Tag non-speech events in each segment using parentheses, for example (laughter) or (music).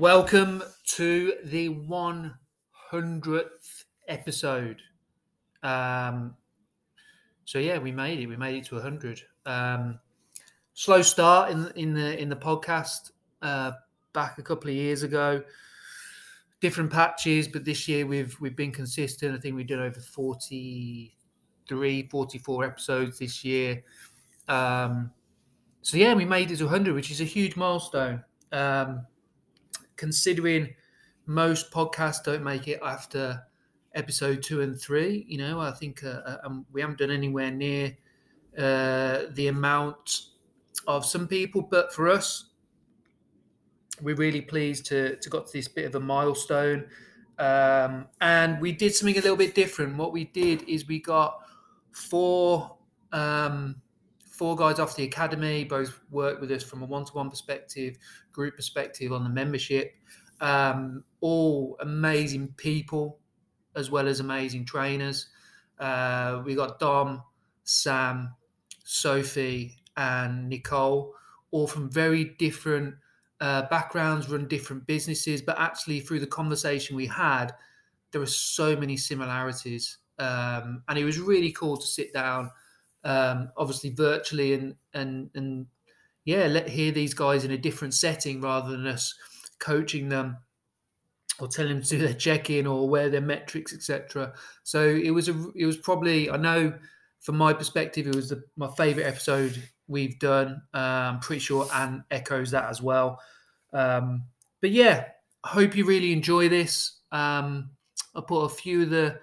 Welcome to the 100th episode. Um, so yeah, we made it. We made it to 100. Um, slow start in in the in the podcast uh, back a couple of years ago. Different patches, but this year we've we've been consistent. I think we did over 43, 44 episodes this year. Um, so yeah, we made it to 100, which is a huge milestone. Um, considering most podcasts don't make it after episode two and three, you know, I think uh, uh, um, we haven't done anywhere near uh, the amount of some people, but for us, we're really pleased to to got to this bit of a milestone. Um, and we did something a little bit different. What we did is we got four um, four guys off the academy, both worked with us from a one to one perspective, group perspective on the membership. Um, all amazing people, as well as amazing trainers. Uh, we got Dom, Sam, Sophie, and Nicole, all from very different uh, backgrounds, run different businesses, but actually through the conversation we had, there were so many similarities. Um, and it was really cool to sit down um, obviously virtually and and and yeah, let hear these guys in a different setting rather than us coaching them or telling them to do their check-in or where their metrics, etc. So it was a it was probably I know from my perspective it was the, my favorite episode we've done. Uh, I'm pretty sure Ant echoes that as well. Um, but yeah, I hope you really enjoy this. Um, I put a few of the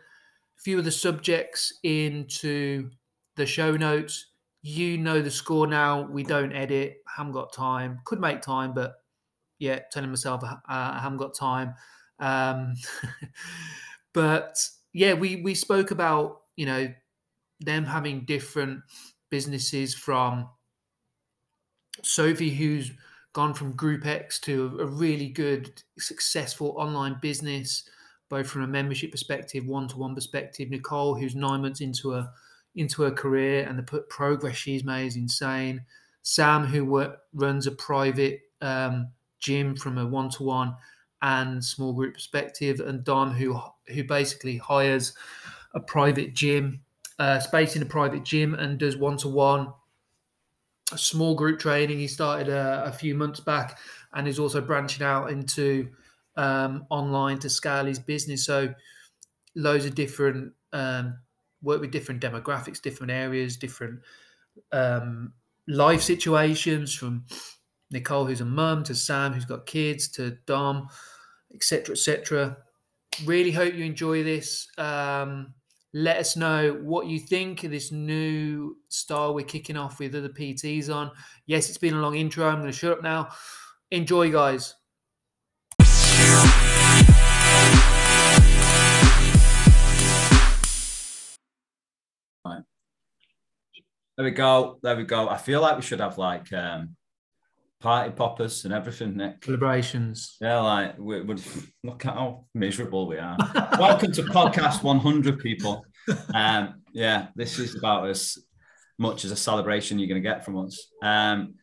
few of the subjects into the show notes. You know the score now. We don't edit. Haven't got time. Could make time, but yeah, telling myself uh, I haven't got time. Um, (laughs) but yeah, we we spoke about you know them having different businesses from Sophie, who's gone from Group X to a really good, successful online business, both from a membership perspective, one to one perspective. Nicole, who's nine months into a into her career and the progress she's made is insane. Sam, who work, runs a private um, gym from a one-to-one and small group perspective, and Dom, who who basically hires a private gym, uh, space in a private gym, and does one-to-one, small group training. He started a, a few months back, and is also branching out into um, online to scale his business. So, loads of different um, work with different demographics, different areas, different um, life situations from Nicole, who's a mum, to Sam, who's got kids, to Dom, etc., etc. Really hope you enjoy this. Um, let us know what you think of this new style we're kicking off with other PTs on. Yes, it's been a long intro. I'm going to shut up now. Enjoy, guys. There we go. There we go. I feel like we should have like um, party poppers and everything, Nick. Celebrations. Yeah, like we would look at how miserable we are. (laughs) Welcome to podcast 100, people. Um, yeah, this is about as much as a celebration you're going to get from us. Um,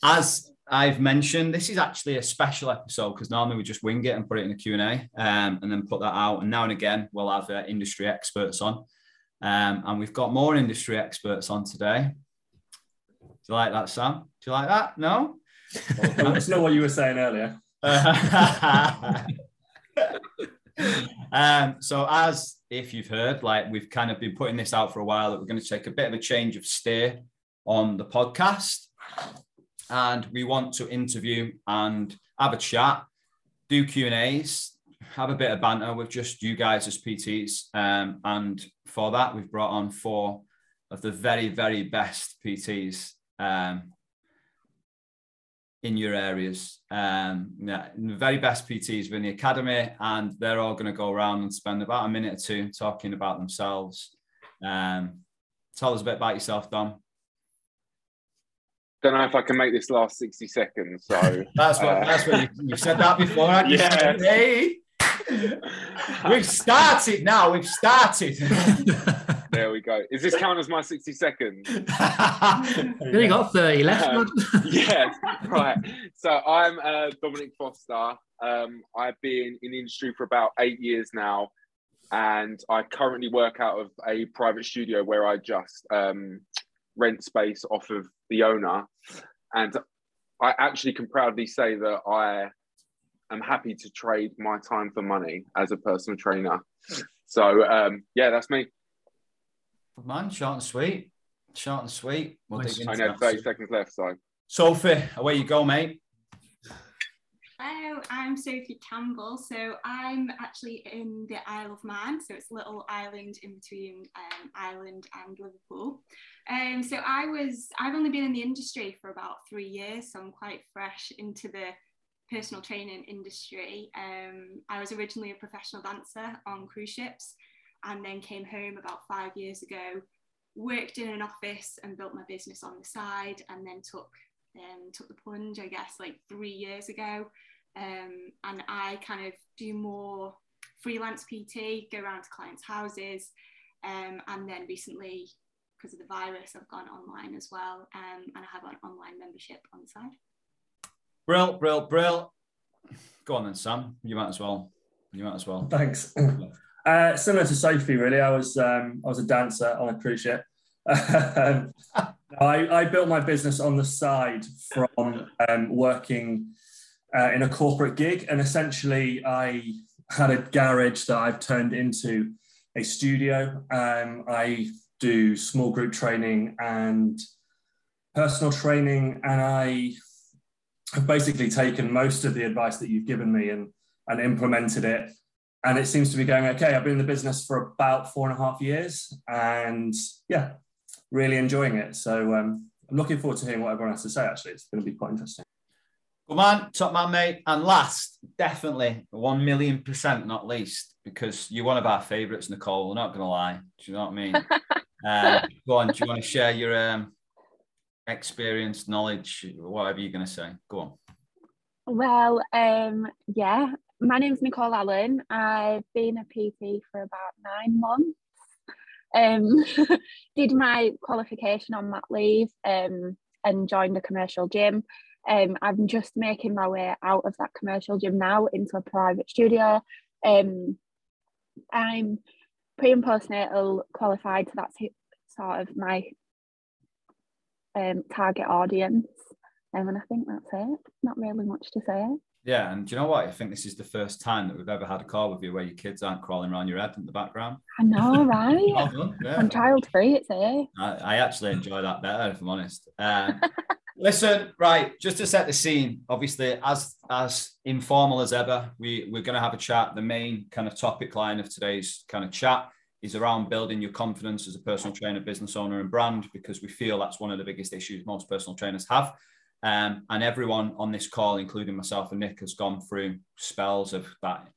as I've mentioned, this is actually a special episode because normally we just wing it and put it in a Q&A um, and then put that out. And now and again, we'll have uh, industry experts on. Um, and we've got more industry experts on today. Do you like that, Sam? Do you like that? No? (laughs) It's not what you were saying earlier. (laughs) um, so, as if you've heard, like we've kind of been putting this out for a while, that we're going to take a bit of a change of steer on the podcast. And we want to interview and have a chat, do Q&As, have a bit of banter with just you guys as PTs. Um, and for that, we've brought on four of the very, very best PTs um, in your areas. Um, yeah, the very best PTs within the academy, and they're all going to go around and spend about a minute or two talking about themselves. Um, tell us a bit about yourself, Dom. Don't know if I can make this last sixty seconds. So (laughs) that's what uh, that's what you, you said that before. (laughs) Yeah. Hey. We've started now. We've started. (laughs) There we go. Is this count as my 60 seconds? (laughs) You only got 30 left. Um, (laughs) yes, right. So I'm uh, Dominic Foster. Um, I've been in the industry for about eight years now, and I currently work out of a private studio where I just um, rent space off of the owner. And I actually can proudly say that I am happy to trade my time for money as a personal trainer. So um, yeah, that's me. Man, short and sweet. Short and sweet. We'll Nice. dig I know 30 soon. seconds left, so Sophie, away you go, mate. Hello, I'm Sophie Campbell. So I'm actually in the Isle of Man, so it's a little island in between um, Ireland and Liverpool. Um, so I was, I've only been in the industry for about three years, so I'm quite fresh into the personal training industry. Um, I was originally a professional dancer on cruise ships, and then came home about five years ago, worked in an office and built my business on the side, and then took um, took the plunge, I guess, like three years ago. Um, and I kind of do more freelance PT, go around to clients' houses, um, and then recently, because of the virus, I've gone online as well, um, and I have an online membership on the side. Brill, brill, brill. Go on then, Sam. You might as well. You might as well. Thanks. (laughs) Uh, similar to Sophie, really. I was um, I was a dancer on a cruise ship. (laughs) Um, I, I built my business on the side from um, working uh, in a corporate gig, and essentially I had a garage that I've turned into a studio. Um, I do small group training and personal training, and I have basically taken most of the advice that you've given me and and implemented it and it seems to be going okay. I've been in the business for about four and a half years, and yeah, really enjoying it. So um, I'm looking forward to hearing what everyone has to say. Actually, it's going to be quite interesting. Good man, top man, mate. And last, definitely one million percent, not least, because you're one of our favourites, Nicole. We're not going to lie. Do you know what I mean? (laughs) uh, go on. Do you want to share your um, experience, knowledge, whatever you're going to say? Go on. Well, um, yeah, my name's Nicole Allen. I've been a PT for about nine months. Um, (laughs) did my qualification on mat leave um, and joined a commercial gym. Um, I'm just making my way out of that commercial gym now into a private studio. Um, I'm pre and postnatal qualified, so that's sort of my um, target audience. Um, and I think that's it. Not really much to say. Yeah, and do you know what? I think this is the first time that we've ever had a call with you where your kids aren't crawling around your head in the background. I know, (laughs) Well right? done. Yeah. I'm child free, it's here. I, I actually enjoy that better, if I'm honest. Um, (laughs) listen, right, just to set the scene, obviously, as as informal as ever, we we're going to have a chat. The main kind of topic line of today's kind of chat is around building your confidence as a personal trainer, business owner, and brand, because we feel that's one of the biggest issues most personal trainers have. Um, and everyone on this call, including myself and Nick, has gone through spells of that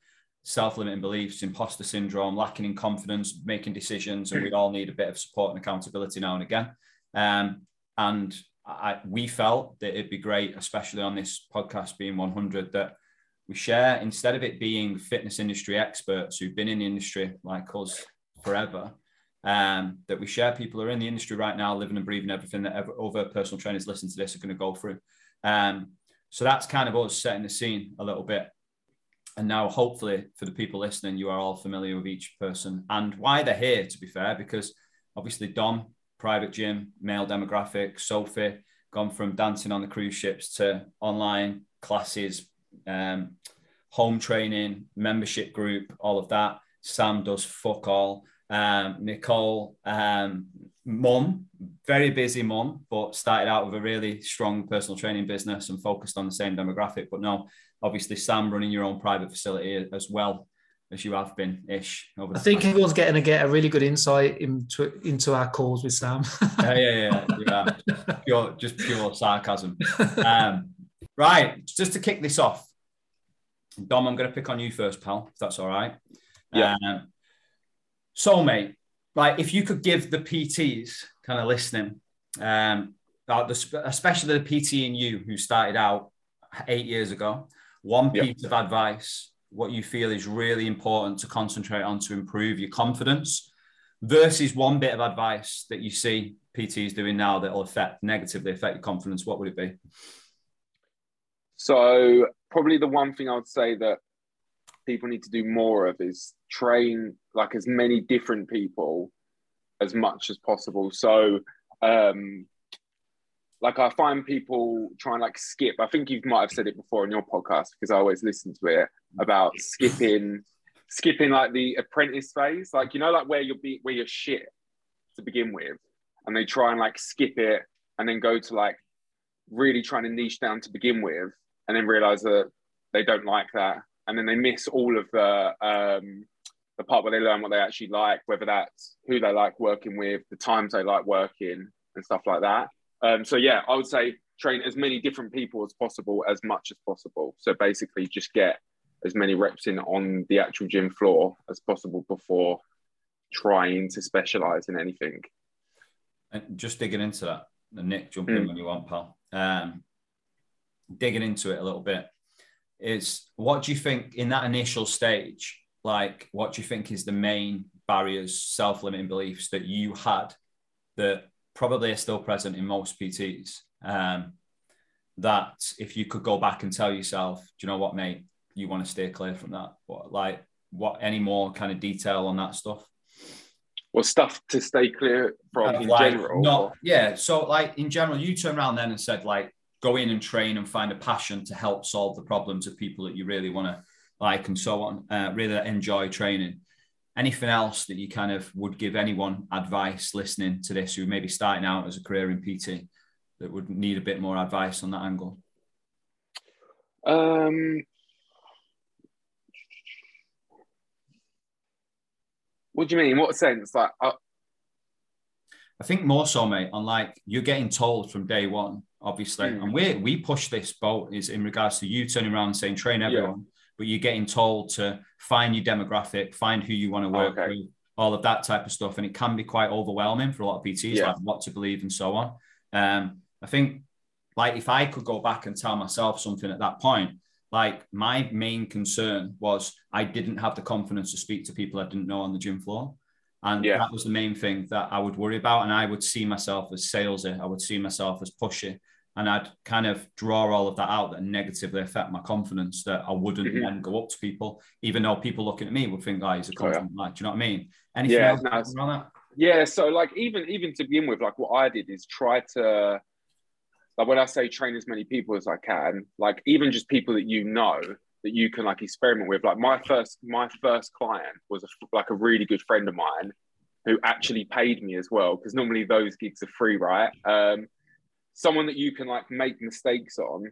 self-limiting beliefs, imposter syndrome, lacking in confidence, making decisions, and we all need a bit of support and accountability now and again. Um, and I, we felt that it'd be great, especially on this podcast being 100, that we share instead of it being fitness industry experts who've been in the industry like us forever. Um, that we share people are in the industry right now, living and breathing everything that ever, other personal trainers listen to this are going to go through. Um, so that's kind of us setting the scene a little bit. And now, hopefully, for the people listening, you are all familiar with each person and why they're here, to be fair, because obviously, Dom, private gym, male demographic, Sophie, gone from dancing on the cruise ships to online classes, um, home training, membership group, all of that. Sam does fuck all. Um, Nicole, um, mum, very busy mum, but started out with a really strong personal training business and focused on the same demographic. But no, obviously, Sam running your own private facility as well as you have been ish. Over I think everyone's getting to get a really good insight into into our calls with Sam. yeah, yeah, yeah, yeah. Pure, just pure sarcasm. Um, right, just to kick this off, Dom, I'm going to pick on you first, pal, if that's all right. Yeah. Um, so, mate, like if you could give the PTs kind of listening, um, about the, sp- especially the PT in you who started out eight years ago, one piece of advice, what you feel is really important to concentrate on to improve your confidence versus one bit of advice that you see PTs doing now that will affect negatively affect your confidence, what would it be? So probably the one thing I would say that people need to do more of is train like as many different people as much as possible. So um like I find people trying like skip. I think you might have said it before on your podcast because I always listen to it about skipping, skipping like the apprentice phase. Like you know, like where you're be where you're shit to begin with, and they try and like skip it and then go to like really trying to niche down to begin with, and then realize that they don't like that, and then they miss all of the um, the part where they learn what they actually like, whether that's who they like working with, the times they like working, and stuff like that. Um, so yeah, I would say train as many different people as possible, as much as possible. So basically, just get as many reps in on the actual gym floor as possible before trying to specialize in anything. And just digging into that, and Nick, jump in mm. when you want, pal. Um, digging into it a little bit is what do you think in that initial stage? Like, what do you think is the main barriers, self-limiting beliefs that you had that probably are still present in most PTs. Um, that if you could go back and tell yourself, do you know what, mate, you want to stay clear from that? What, like, what, any more kind of detail on that stuff? Well, stuff to stay clear from in like, general. Not, yeah. So, like, in general, you turn around then and said, like, go in and train and find a passion to help solve the problems of people that you really want to like and so on. Uh, really enjoy training anything else that you kind of would give anyone advice listening to this who may be starting out as a career in PT that would need a bit more advice on that angle? Um, what do you mean? In what sense? Like, uh... I think more so, mate. On like you're getting told from day one, obviously, mm. and we we push this boat is in regards to you turning around and saying train everyone. Yeah but you're getting told to find your demographic, find who you want to work okay. with, all of that type of stuff. And it can be quite overwhelming for a lot of PTs, yeah. like what to believe and so on. Um, I think, like, if I could go back and tell myself something at that point, like, my main concern was I didn't have the confidence to speak to people I didn't know on the gym floor. And yeah. that was the main thing that I would worry about. And I would see myself as salesy, I would see myself as pushy and I'd kind of draw all of that out that negatively affect my confidence that I wouldn't mm-hmm. then go up to people, even though people looking at me would think, oh, he's a confident oh, yeah. lad. Do you know what I mean? Anything yeah, else that? Yeah, so like even even to begin with, like what I did is try to like when I say train as many people as I can, like even just people that you know that you can like experiment with. Like my first my first client was a, like a really good friend of mine who actually paid me as well because normally those gigs are free, right? Um, someone that you can like make mistakes on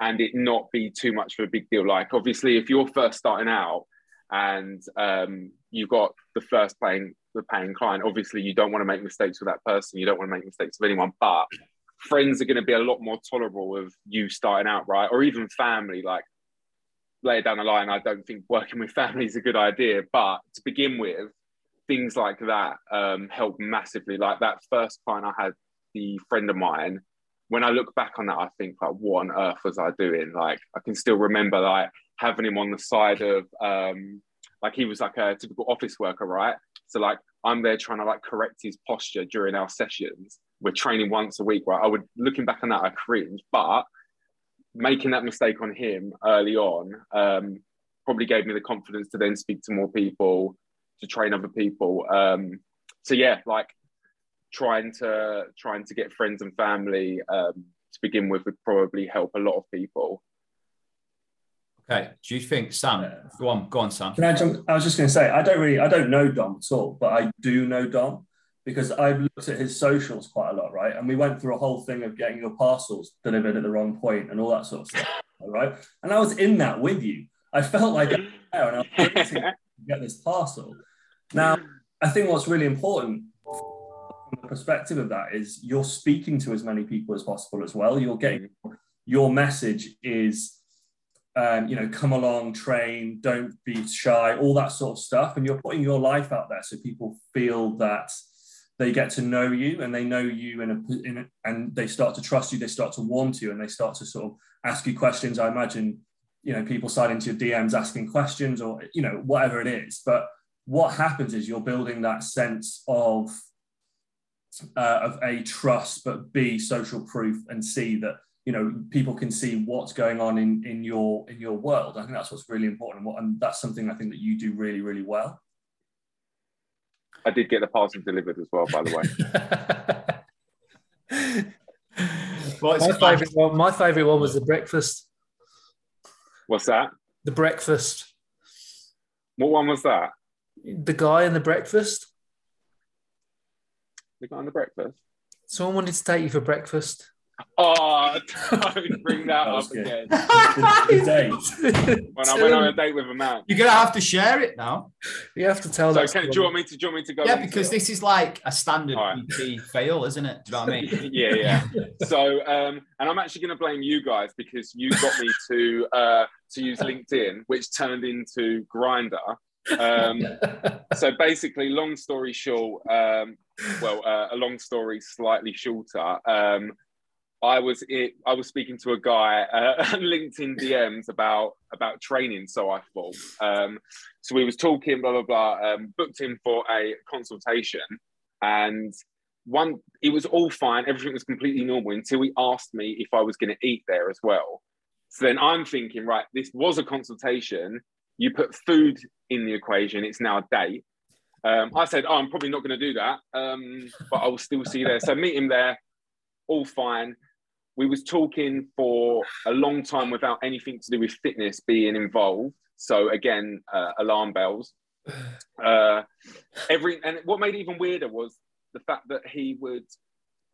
and it not be too much of a big deal. Like obviously, if you're first starting out and um, you've got the first paying the paying client, obviously you don't want to make mistakes with that person. You don't want to make mistakes with anyone, but friends are going to be a lot more tolerable of you starting out, right? Or even family. Like later down the line, I don't think working with family is a good idea, but to begin with, things like that um, help massively. Like that first client I had the friend of mine, when I look back on that, I think like, what on earth was I doing? Like, I can still remember like having him on the side of, um, like he was like a typical office worker, right? So like I'm there trying to like correct his posture during our sessions. We're training once a week, right? I would looking back on that, I cringe, but making that mistake on him early on um, probably gave me the confidence to then speak to more people, to train other people. Um, so yeah, like trying to trying to get friends and family um, to begin with would probably help a lot of people. Okay. Do you think Sam? Go on, go on, Sam. Can I jump? I was just going to say I don't really I don't know Dom at all, but I do know Dom because I've looked at his socials quite a lot, right? And we went through a whole thing of getting your parcels delivered at the wrong point and all that sort of stuff, right? And I was in that with you. I felt like I was there and I was to get this parcel. Now, I think what's really important from the perspective of that is you're speaking to as many people as possible as well. You're getting your message is, um, you know, come along, train, don't be shy, all that sort of stuff, and you're putting your life out there so people feel that they get to know you and they know you in a, in a and they start to trust you. They start to warm to you and they start to sort of ask you questions. I imagine, you know, people slide into your DMs asking questions or you know whatever it is, but what happens is you're building that sense of uh, of a trust, but b social proof, and c that you know people can see what's going on in in your in your world. I think that's what's really important, and that's something I think that you do really really well. I did get the parcel delivered as well, by the way. (laughs) my favorite one. My favorite one was the breakfast. What's that? The breakfast. What one was that? The guy in the breakfast. The guy in the breakfast. Someone wanted to take you for breakfast. Oh, don't (laughs) bring that, that up good. again. (laughs) (laughs) when I went on a date with a man. You're gonna have to share it now. You have to tell them. so that. Can, do you want me to? Do you want me to go? Yeah, because it? this is like a standard right. PT fail, isn't it? Do you know what I mean? yeah, yeah. So, um, and I'm actually going to blame you guys because you got me to uh, to use LinkedIn, which turned into Grindr. Um, so basically, long story short, um, well, uh, a long story slightly shorter. Um, I was it, I was speaking to a guy uh, (laughs) LinkedIn DMs about about training. So I thought, um, so we was talking, blah blah blah. Um, booked him for a consultation, and one it was all fine. Everything was completely normal until he asked me if I was going to eat there as well. So then I'm thinking, right, this was a consultation. You put food in the equation. It's now a date. Um, I said, oh, I'm probably not going to do that, um, but I will still see you there. So meet him there, all fine we was talking for a long time without anything to do with fitness being involved. So again, uh, alarm bells. (sighs) Uh, every and what made it even weirder was the fact that he would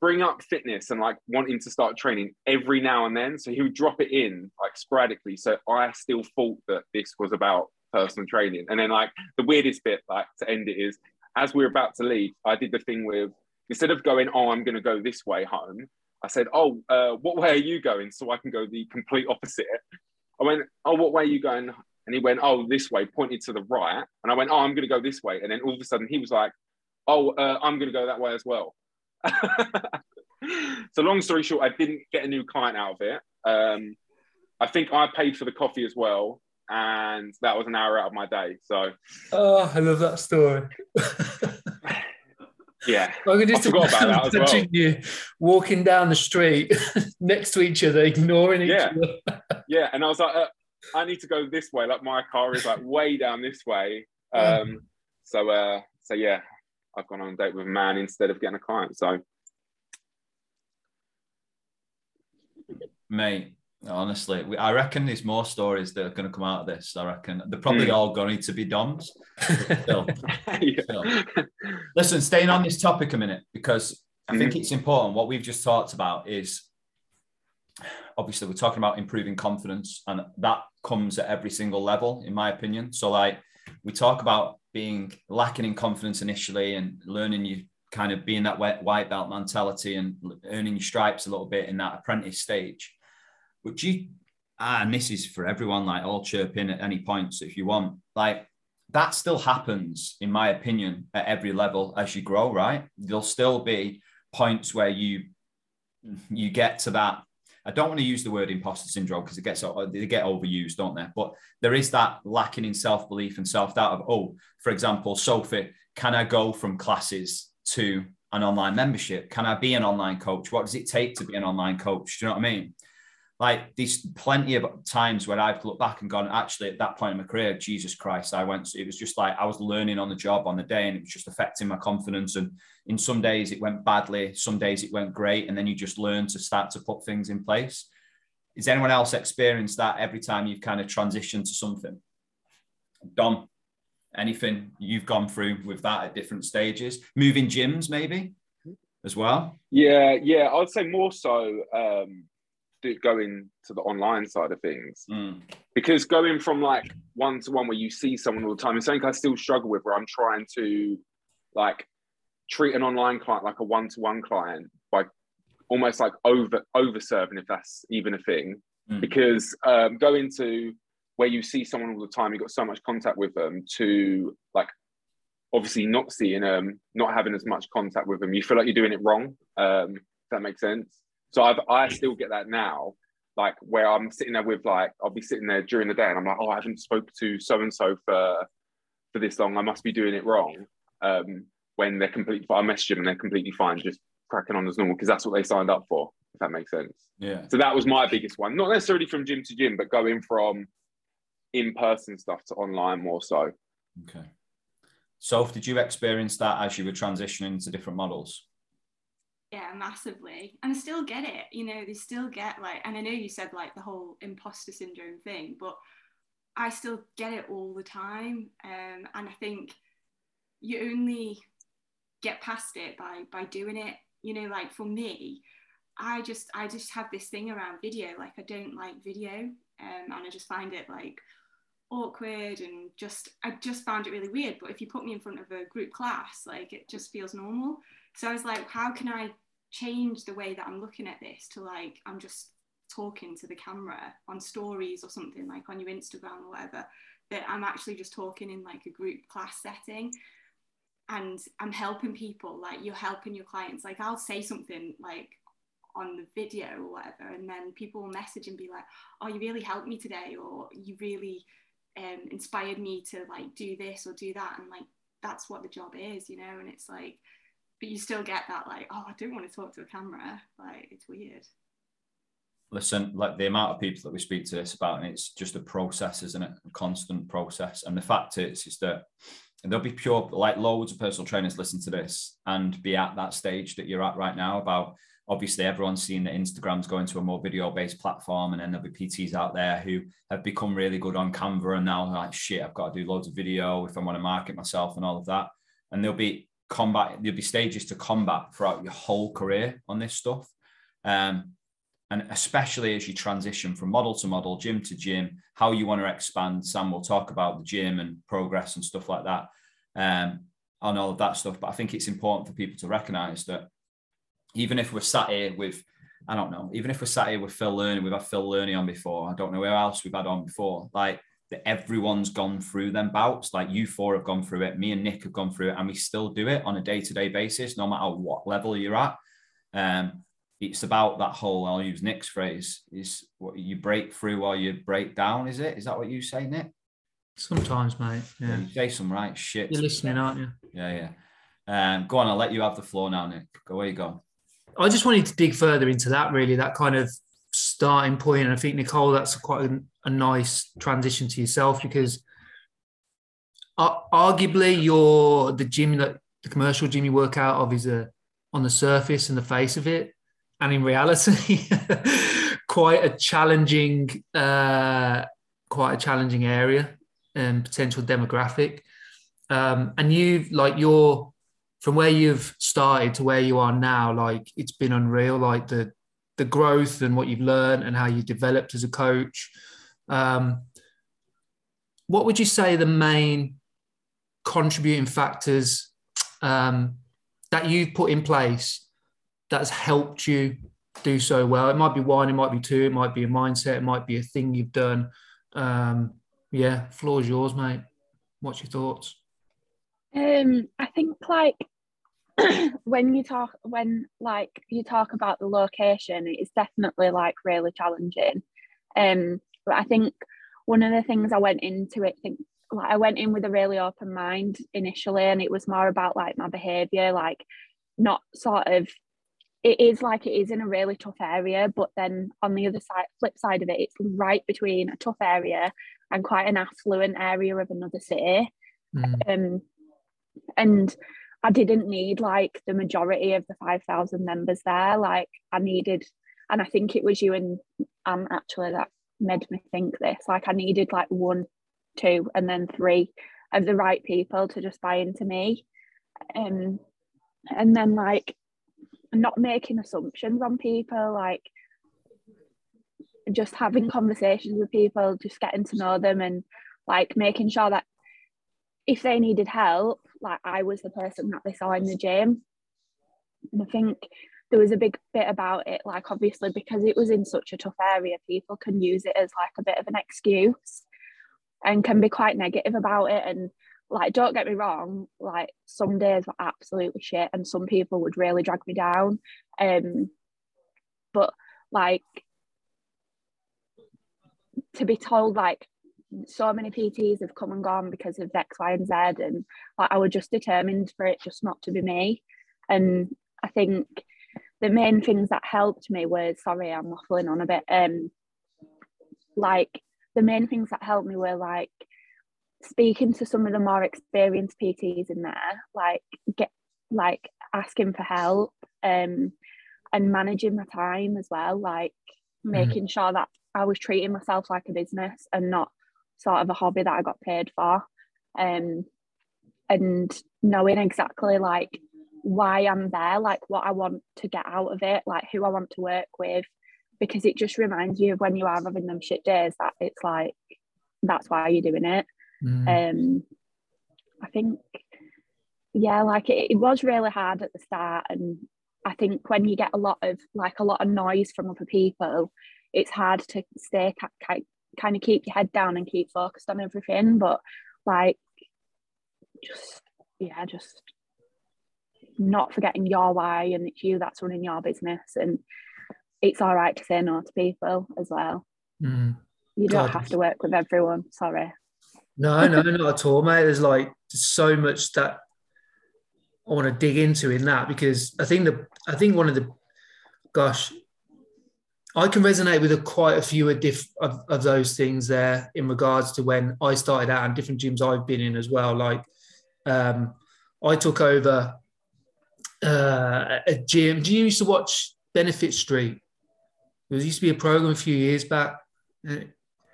bring up fitness and like wanting to start training every now and then. So he would drop it in like sporadically. So I still thought that this was about personal training. And then like the weirdest bit, like to end it is as we are about to leave, I did the thing with instead of going, oh, I'm going to go this way home. I said, "Oh, uh, what way are you going?" So I can go the complete opposite. I went, "Oh, what way are you going?" And he went, "Oh, this way," pointed to the right. And I went, "Oh, I'm going to go this way." And then all of a sudden, he was like, "Oh, uh, I'm going to go that way as well." (laughs) so long story short, I didn't get a new client out of it. Um, I think I paid for the coffee as well, and that was an hour out of my day. So, oh, I love that story. Yeah, I could just I forgot about that as well. You walking down the street (laughs) next to each other, ignoring each yeah. other. yeah, and I was like, uh, I need to go this way. Like my car is like way down this way. Um, so, uh, so yeah, I've gone on a date with a man instead of getting a client. So, mate, Honestly, I reckon there's more stories that are going to come out of this. I reckon they're probably mm. all going to be Dom's. Still, (laughs) yeah. still. Listen, staying on this topic a minute because I mm. think hmm. it's important. What we've just talked about is obviously we're talking about improving confidence, and that comes at every single level, in my opinion. So, like we talk about being lacking in confidence initially and learning you kind of being that white belt mentality and earning your stripes a little bit in that apprentice stage but you, ah, and this is for everyone, like all chirp in at any points if you want. Like that still happens, in my opinion, at every level as you grow, right? There'll still be points where you you get to that. I don't want to use the word imposter syndrome because it gets they get overused, don't they? But there is that lacking in self belief and self doubt of oh, for example, Sophie, can I go from classes to an online membership? Can I be an online coach? What does it take to be an online coach? Do you know what I mean? Like there's plenty of times where I've looked back and gone, actually, at that point in my career, Jesus Christ, I went, it was just like I was learning on the job on the day and it was just affecting my confidence. And in some days it went badly, some days it went great. And then you just learn to start to put things in place. Is anyone else experienced that every time you've kind of transitioned to something? Dom, anything you've gone through with that at different stages? Moving gyms, maybe as well? Yeah, yeah, I'd say more so. Um going to the online side of things mm. because going from like one to one where you see someone all the time is something I still struggle with where I'm trying to like treat an online client like a one to one client by almost like over over serving if that's even a thing mm. because um, going to where you see someone all the time you've got so much contact with them to like obviously not seeing them not having as much contact with them you feel like you're doing it wrong um, if that makes sense so I've, I still get that now, like where I'm sitting there with like I'll be sitting there during the day and I'm like, oh, I haven't spoke to so and so for for this long. I must be doing it wrong. Um, when they're completely, I message them and they're completely fine, just cracking on as normal because that's what they signed up for. If that makes sense. Yeah. So that was my biggest one. Not necessarily from gym to gym, but going from in-person stuff to online more so. Okay. So, did you experience that as you were transitioning to different models? Yeah, massively. And I still get it. You know, they still get like, and I know you said like the whole imposter syndrome thing, but I still get it all the time. Um, and I think you only get past it by by doing it. You know, like for me, I just I just have this thing around video. Like I don't like video, um, and I just find it like awkward and just I just found it really weird. But if you put me in front of a group class, like it just feels normal. So I was like, how can I change the way that I'm looking at this to like I'm just talking to the camera on stories or something like on your Instagram or whatever that I'm actually just talking in like a group class setting. And I'm helping people like you're helping your clients. Like I'll say something like on the video or whatever and then people will message and be like oh you really helped me today or you really um, inspired me to like do this or do that. And like that's what the job is you know? And it's like but you still get that like oh i don't want to talk to a camera. Like it's weird. Listen like the amount of people that we speak to this about and it's just a process isn't it? A constant process. And the fact is is that there'll be pure like loads of personal trainers listen to this and be at that stage that you're at right now about obviously everyone's seen that Instagram's going to a more video based platform, and then there'll be PTs out there who have become really good on Canva and now like shit, I've got to do loads of video if I want to market myself and all of that. And there'll be combat, there'll be stages to combat throughout your whole career on this stuff. Um, and especially as you transition from model to model, gym to gym, how you want to expand. Sam will talk about the gym and progress and stuff like that, um, on all of that stuff. But I think it's important for people to recognize that even if we're sat here with, I don't know, even if we're sat here with Phil Learney, we've had Phil Learney on before. I don't know where else we've had on before. Like that everyone's gone through them bouts. Like you four have gone through it. Me and Nick have gone through it, and we still do it on a day-to-day basis, no matter what level you're at. Um, it's about that whole. I'll use Nick's phrase: is what you break through while you break down. Is it? Is that what you say, Nick? Sometimes, mate. Yeah. yeah you say some right shit. You're listening, aren't you? Yeah, yeah. Um, go on. I'll let you have the floor now, Nick. Go where you go. I just wanted to dig further into that, really, that kind of starting point. And I think, Nicole, that's quite a, a nice transition to yourself because uh, arguably you're the gym that the commercial gym you work out of is a, on the surface and the face of it. And in reality, (laughs) quite a challenging, uh, quite a challenging area and potential demographic. Um, and you've like your from where you've started to where you are now, like it's been unreal. Like the the growth and what you've learned and how you developed as a coach. Um, what would you say the main contributing factors um, that you've put in place that's helped you do so well? It might be one, it might be two, it might be a mindset, it might be a thing you've done. Um, yeah, floor's yours, mate. What's your thoughts? Um, I think like (clears throat) when you talk when like you talk about the location it's definitely like really challenging um but i think one of the things i went into it think like i went in with a really open mind initially and it was more about like my behavior like not sort of it is like it is in a really tough area but then on the other side flip side of it it's right between a tough area and quite an affluent area of another city mm. um and I didn't need like the majority of the 5,000 members there. Like I needed, and I think it was you and um actually that made me think this. Like I needed like one, two, and then three of the right people to just buy into me. Um, and then like not making assumptions on people, like just having conversations with people, just getting to know them and like making sure that if they needed help, like I was the person that they saw in the gym. And I think there was a big bit about it, like obviously because it was in such a tough area, people can use it as like a bit of an excuse and can be quite negative about it. And like, don't get me wrong, like some days were absolutely shit and some people would really drag me down. Um, but like to be told like so many PTs have come and gone because of X, Y, and Z, and like I was just determined for it just not to be me. And I think the main things that helped me were sorry, I'm waffling on a bit. Um, like the main things that helped me were like speaking to some of the more experienced PTs in there, like get like asking for help, um, and managing my time as well, like mm-hmm. making sure that I was treating myself like a business and not sort of a hobby that I got paid for. Um, and knowing exactly like why I'm there, like what I want to get out of it, like who I want to work with, because it just reminds you of when you are having them shit days that it's like that's why you're doing it. Mm. Um, I think, yeah, like it, it was really hard at the start, and I think when you get a lot of like a lot of noise from other people, it's hard to stay kind of keep your head down and keep focused on everything. But like, just yeah, just not forgetting your why and it's you that's running your business and it's all right to say no to people as well. Mm. You don't God. have to work with everyone. Sorry. No, no, not at all, mate. There's like so much that I want to dig into in that because I think the I think one of the gosh, I can resonate with a, quite a few of, diff, of, of, those things there in regards to when I started out and different gyms I've been in as well. Like um, I took over uh, a gym. Do you used to watch Benefit Street? There used to be a program a few years back.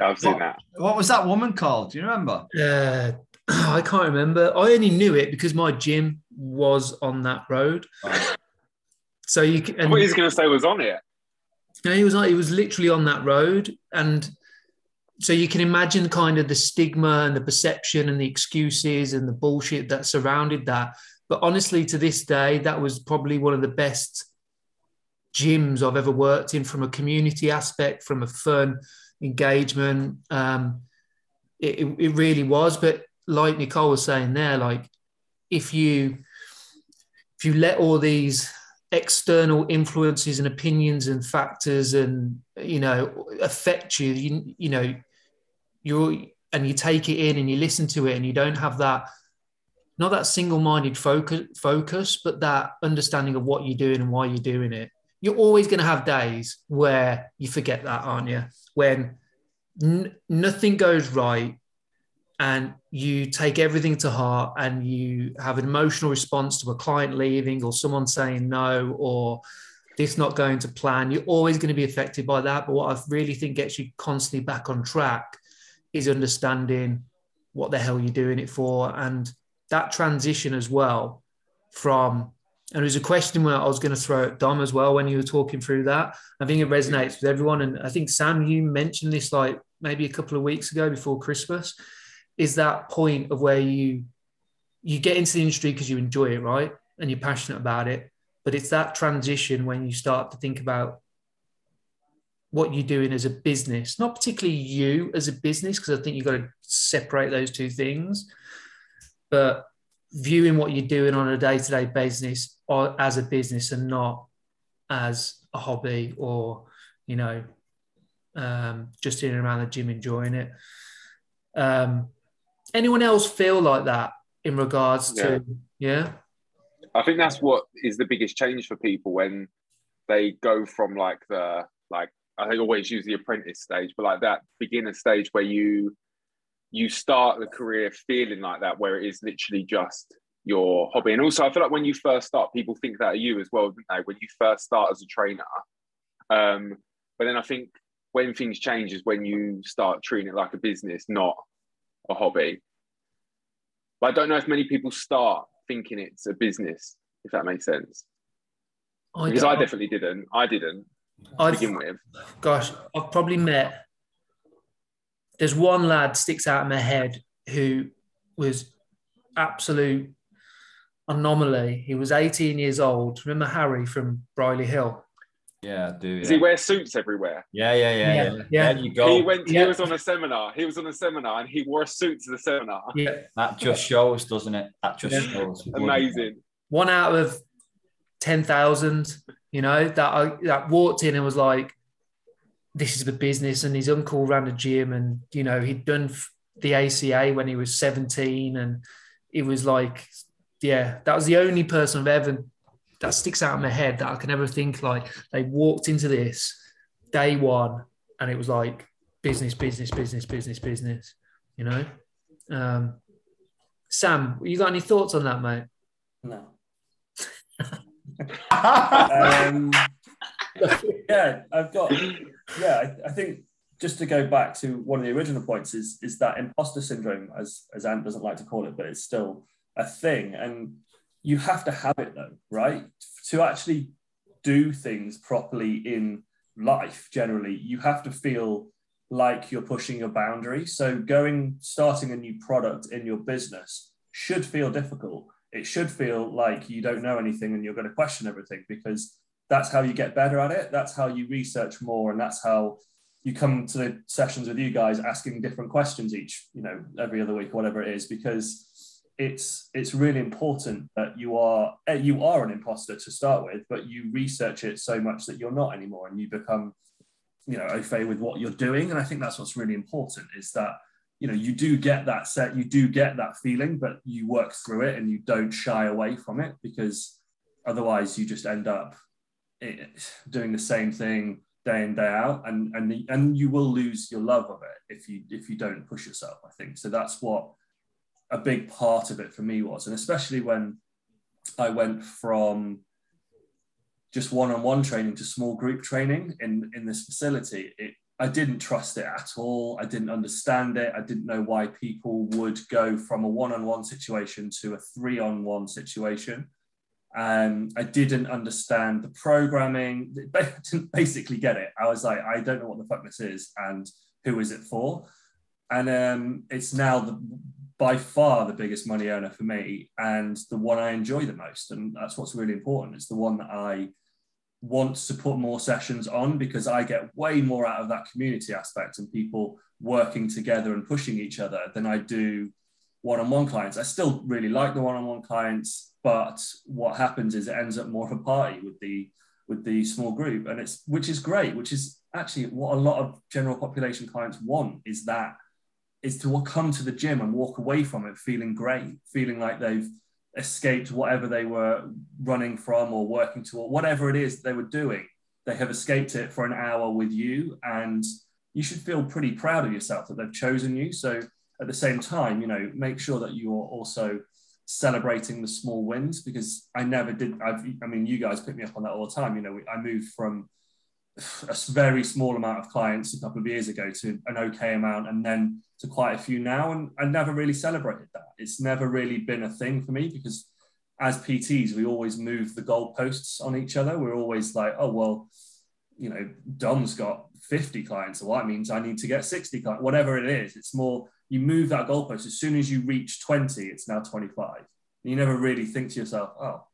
I've seen what, that. What was that woman called? Do you remember? Uh, (clears throat) I can't remember. I only knew it because my gym was on that road. So you can. what he's going to say was on it. No, he was like he was literally on that road, and so you can imagine kind of the stigma and the perception and the excuses and the bullshit that surrounded that. But honestly, to this day, that was probably one of the best gyms I've ever worked in from a community aspect, from a fun engagement. Um, it, it really was. But like Nicole was saying there, like if you if you let all these external influences and opinions and factors and you know affect you, you you know you're and you take it in and you listen to it and you don't have that not that single-minded focus focus but that understanding of what you're doing and why you're doing it. You're always going to have days where you forget that aren't you? When n- nothing goes right and you take everything to heart and you have an emotional response to a client leaving or someone saying no or this not going to plan you're always going to be affected by that but what i really think gets you constantly back on track is understanding what the hell you're doing it for and that transition as well from and it was a question where I was going to throw at Dom as well when you were talking through that. I think it resonates with everyone. And I think Sam, you mentioned this like maybe a couple of weeks ago before Christmas, is that point of where you you get into the industry because you enjoy it, right? And you're passionate about it. But it's that transition when you start to think about what you're doing as a business, not particularly you as a business, because I think you've got to separate those two things, but viewing what you're doing on a day-to-day basis or as a business and not as a hobby or you know um, just in and around the gym enjoying it um, anyone else feel like that in regards yeah. to yeah? I think that's what is the biggest change for people when they go from like the like i think always use the apprentice stage but like that beginner stage where you you start the career feeling like that where it is literally just your hobby. And also i feel like when you first start people think that of you as well don't they? When you first start as a trainer um, but then i think when things change is when you start treating it like a business not a hobby but i don't know if many people start thinking it's a business if that makes sense I because i definitely didn't i didn't to begin with gosh i've probably met there's one lad sticks out in my head who was absolute anomaly. He was 18 years old. Remember Harry from Brierley Hill? Yeah, I do. Yeah. Does he wear suits everywhere? Yeah, yeah, yeah, yeah. yeah. yeah. There you go. He went. Yeah. He was on a seminar. He was on a seminar, and he wore a suit to the seminar. Yeah, that just shows, doesn't it? That just yeah. shows. (laughs) Amazing. One out of ten thousand. You know that I that walked in and was like, this is the business. And his uncle ran a gym, and you know he'd done the ACA when he was 17, and it was like, yeah, that was the only person I've ever that sticks out in my head that I can ever think like they walked into this day one, and it was like business, business, business, business, business. You know, um, Sam, you got any thoughts on that, mate? No. (laughs) um, yeah, I've got. Yeah, I, I, think just to go back to one of the original points is is that imposter syndrome, as as Ant doesn't like to call it, but it's still a thing, and you have to have it though, right? To actually do things properly in life, generally, you have to feel like you're pushing your boundary. So going starting a new product in your business should feel difficult. It should feel like you don't know anything and you're going to question everything because that's how you get better at it. That's how you research more, and that's how you come to the sessions with you guys asking different questions each, you know, every other week, whatever it is, because it's it's really important that you are eh, you are an imposter to start with, but you research it so much that you're not anymore, and you become, you know, au fait with what you're doing. And I think that's what's really important is that you know you do get that set, you do get that feeling, but you work through it and you don't shy away from it because otherwise you just end up doing the same thing day in day out and and and you will lose your love of it if you if you don't push yourself i think so that's what a big part of it for me was and especially when i went from just one-on-one training to small group training in in this facility it i didn't trust it at all i didn't understand it i didn't know why people would go from a one-on-one situation to a three-on-one situation um, I didn't understand the programming. I (laughs) didn't basically get it. I was like, I don't know what the fuck this is and who is it for. And um, it's now the, by far the biggest money earner for me and the one I enjoy the most. And that's what's really important. It's the one that I want to put more sessions on because I get way more out of that community aspect and people working together and pushing each other than I do one-on-one clients. I still really like the one-on-one clients, but what happens is it ends up more of a party with the with the small group, and it's which is great, which is actually what a lot of general population clients want is that is to come to the gym and walk away from it feeling great, feeling like they've escaped whatever they were running from or working toward, whatever it is they were doing. They have escaped it for an hour with you, and you should feel pretty proud of yourself that they've chosen you. So at the same time, you know, make sure that you are also celebrating the small wins because I never did. I've, I mean, you guys pick me up on that all the time. You know, I moved from a very small amount of clients a couple of years ago to an okay amount and then to quite a few now. And I never really celebrated that. It's never really been a thing for me because as PTs, we always move the goalposts on each other. We're always like, oh, well, you know, Dom's got 50 clients. So that means I need to get 60 clients, whatever it is. It's more you move that goalpost. As soon as you reach 20, it's now 25. And you never really think to yourself, oh,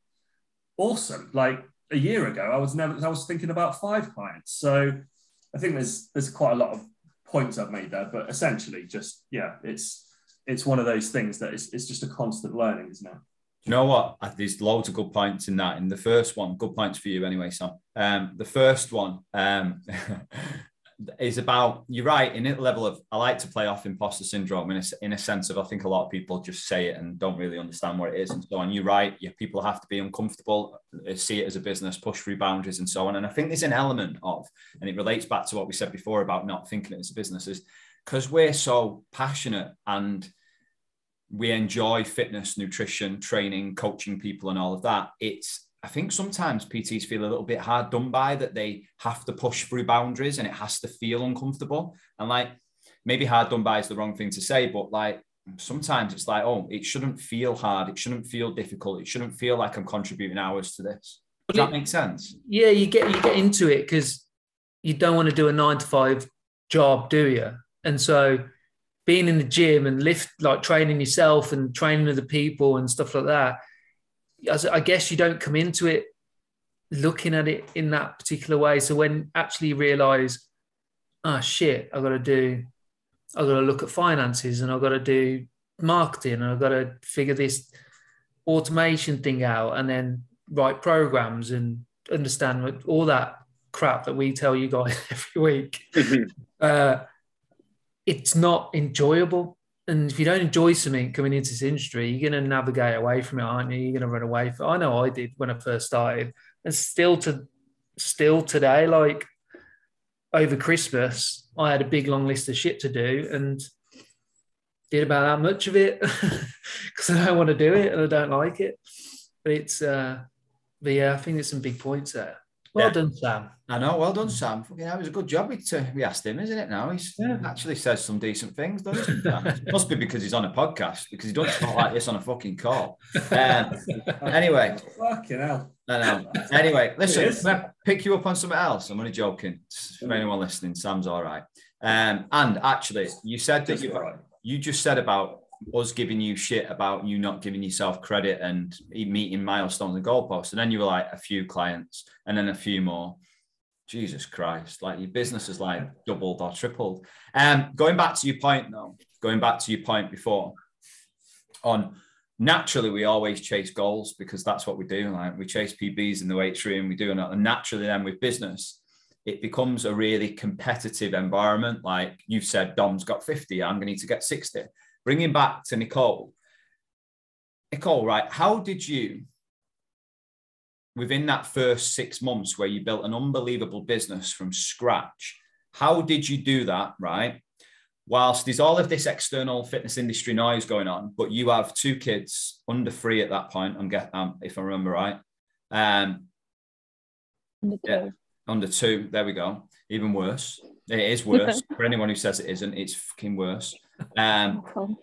awesome. Like a year ago, I was never, I was thinking about five clients. So I think there's, there's quite a lot of points I've made there, but essentially just, yeah, it's, it's one of those things that it's, it's just a constant learning, isn't it? you know what? There's loads of good points in that. In the first one, good points for you anyway, Sam. Um, the first one, um, (laughs) is about you're right in a level of I like to play off imposter syndrome in a, in a sense of I think a lot of people just say it and don't really understand what it is and so on. You're right. Yeah, people have to be uncomfortable, uh, see it as a business, push through boundaries and so on. And I think there's an element of, and it relates back to what we said before about not thinking it as a business, is because we're so passionate and we enjoy fitness, nutrition, training, coaching people, and all of that. It's I think sometimes PTs feel a little bit hard done by that they have to push through boundaries and it has to feel uncomfortable. And like maybe hard done by is the wrong thing to say, but like sometimes it's like, oh, it shouldn't feel hard. It shouldn't feel difficult. It shouldn't feel like I'm contributing hours to this. Does that make sense? Yeah, you get you get into it because you don't want to do a nine to five job, do you? And so being in the gym and lift like training yourself and training other people and stuff like that I guess you don't come into it looking at it in that particular way. So when actually you realize, ah, oh, shit, I've got to do, I've got to look at finances and I've got to do marketing and I've got to figure this automation thing out and then write programs and understand all that crap that we tell you guys (laughs) every week, uh, it's not enjoyable. And if you don't enjoy something coming into this industry, you're going to navigate away from it, aren't you? You're going to run away from. I know I did when I first started, and still to still today, like over Christmas, I had a big long list of shit to do, and did about that much of it (laughs) because I don't want to do it and I don't like it. But it's, uh, but yeah, I think there's some big points there. Well Yeah. done, Sam. I know. Well done, Sam. Fucking hell, it was a good job we, to, we asked him, isn't it? Now he's Yeah. actually says some decent things, doesn't he? Must be because he's on a podcast because he doesn't talk like this on a fucking call. Um, (laughs) anyway, Fucking hell. I know. Anyway, listen, pick you up on something else? I'm only joking. For anyone listening, Sam's all right. Um, and actually, you said that you right. you just said about us giving you shit about you not giving yourself credit and meeting milestones and goalposts. And then you were like a few clients and then a few more. Jesus Christ, like your business has like doubled or tripled. Um, going back to your point though, going back to your point before on naturally we always chase goals because that's what we do. Like we chase PBs in the weight room, we do it. And naturally then with business, it becomes a really competitive environment. Like you've said, Dom's got 50, I'm going to need to get 60. Bringing back to Nicole. Nicole, right? How did you, within that first six months where you built an unbelievable business from scratch, how did you do that, right? Whilst there's all of this external fitness industry noise going on, but you have two kids under three at that point, I'm get, um, if I remember right. Um, Under Yeah. two. under two. There we go. Even worse. It is worse for anyone who says it isn't. It's fucking worse. Um, (laughs) Awful.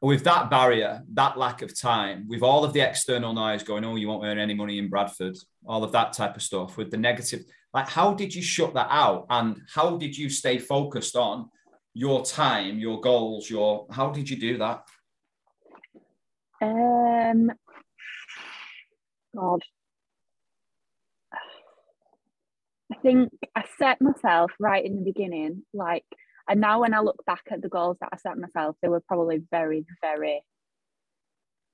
with that barrier, that lack of time, with all of the external noise going, oh, you won't earn any money in Bradford, all of that type of stuff, with the negative, like, how did you shut that out? And how did you stay focused on your time, your goals, your, how did you do that? Um, God. I think I set myself right in the beginning, like, and now when I look back at the goals that I set myself, they were probably very, very,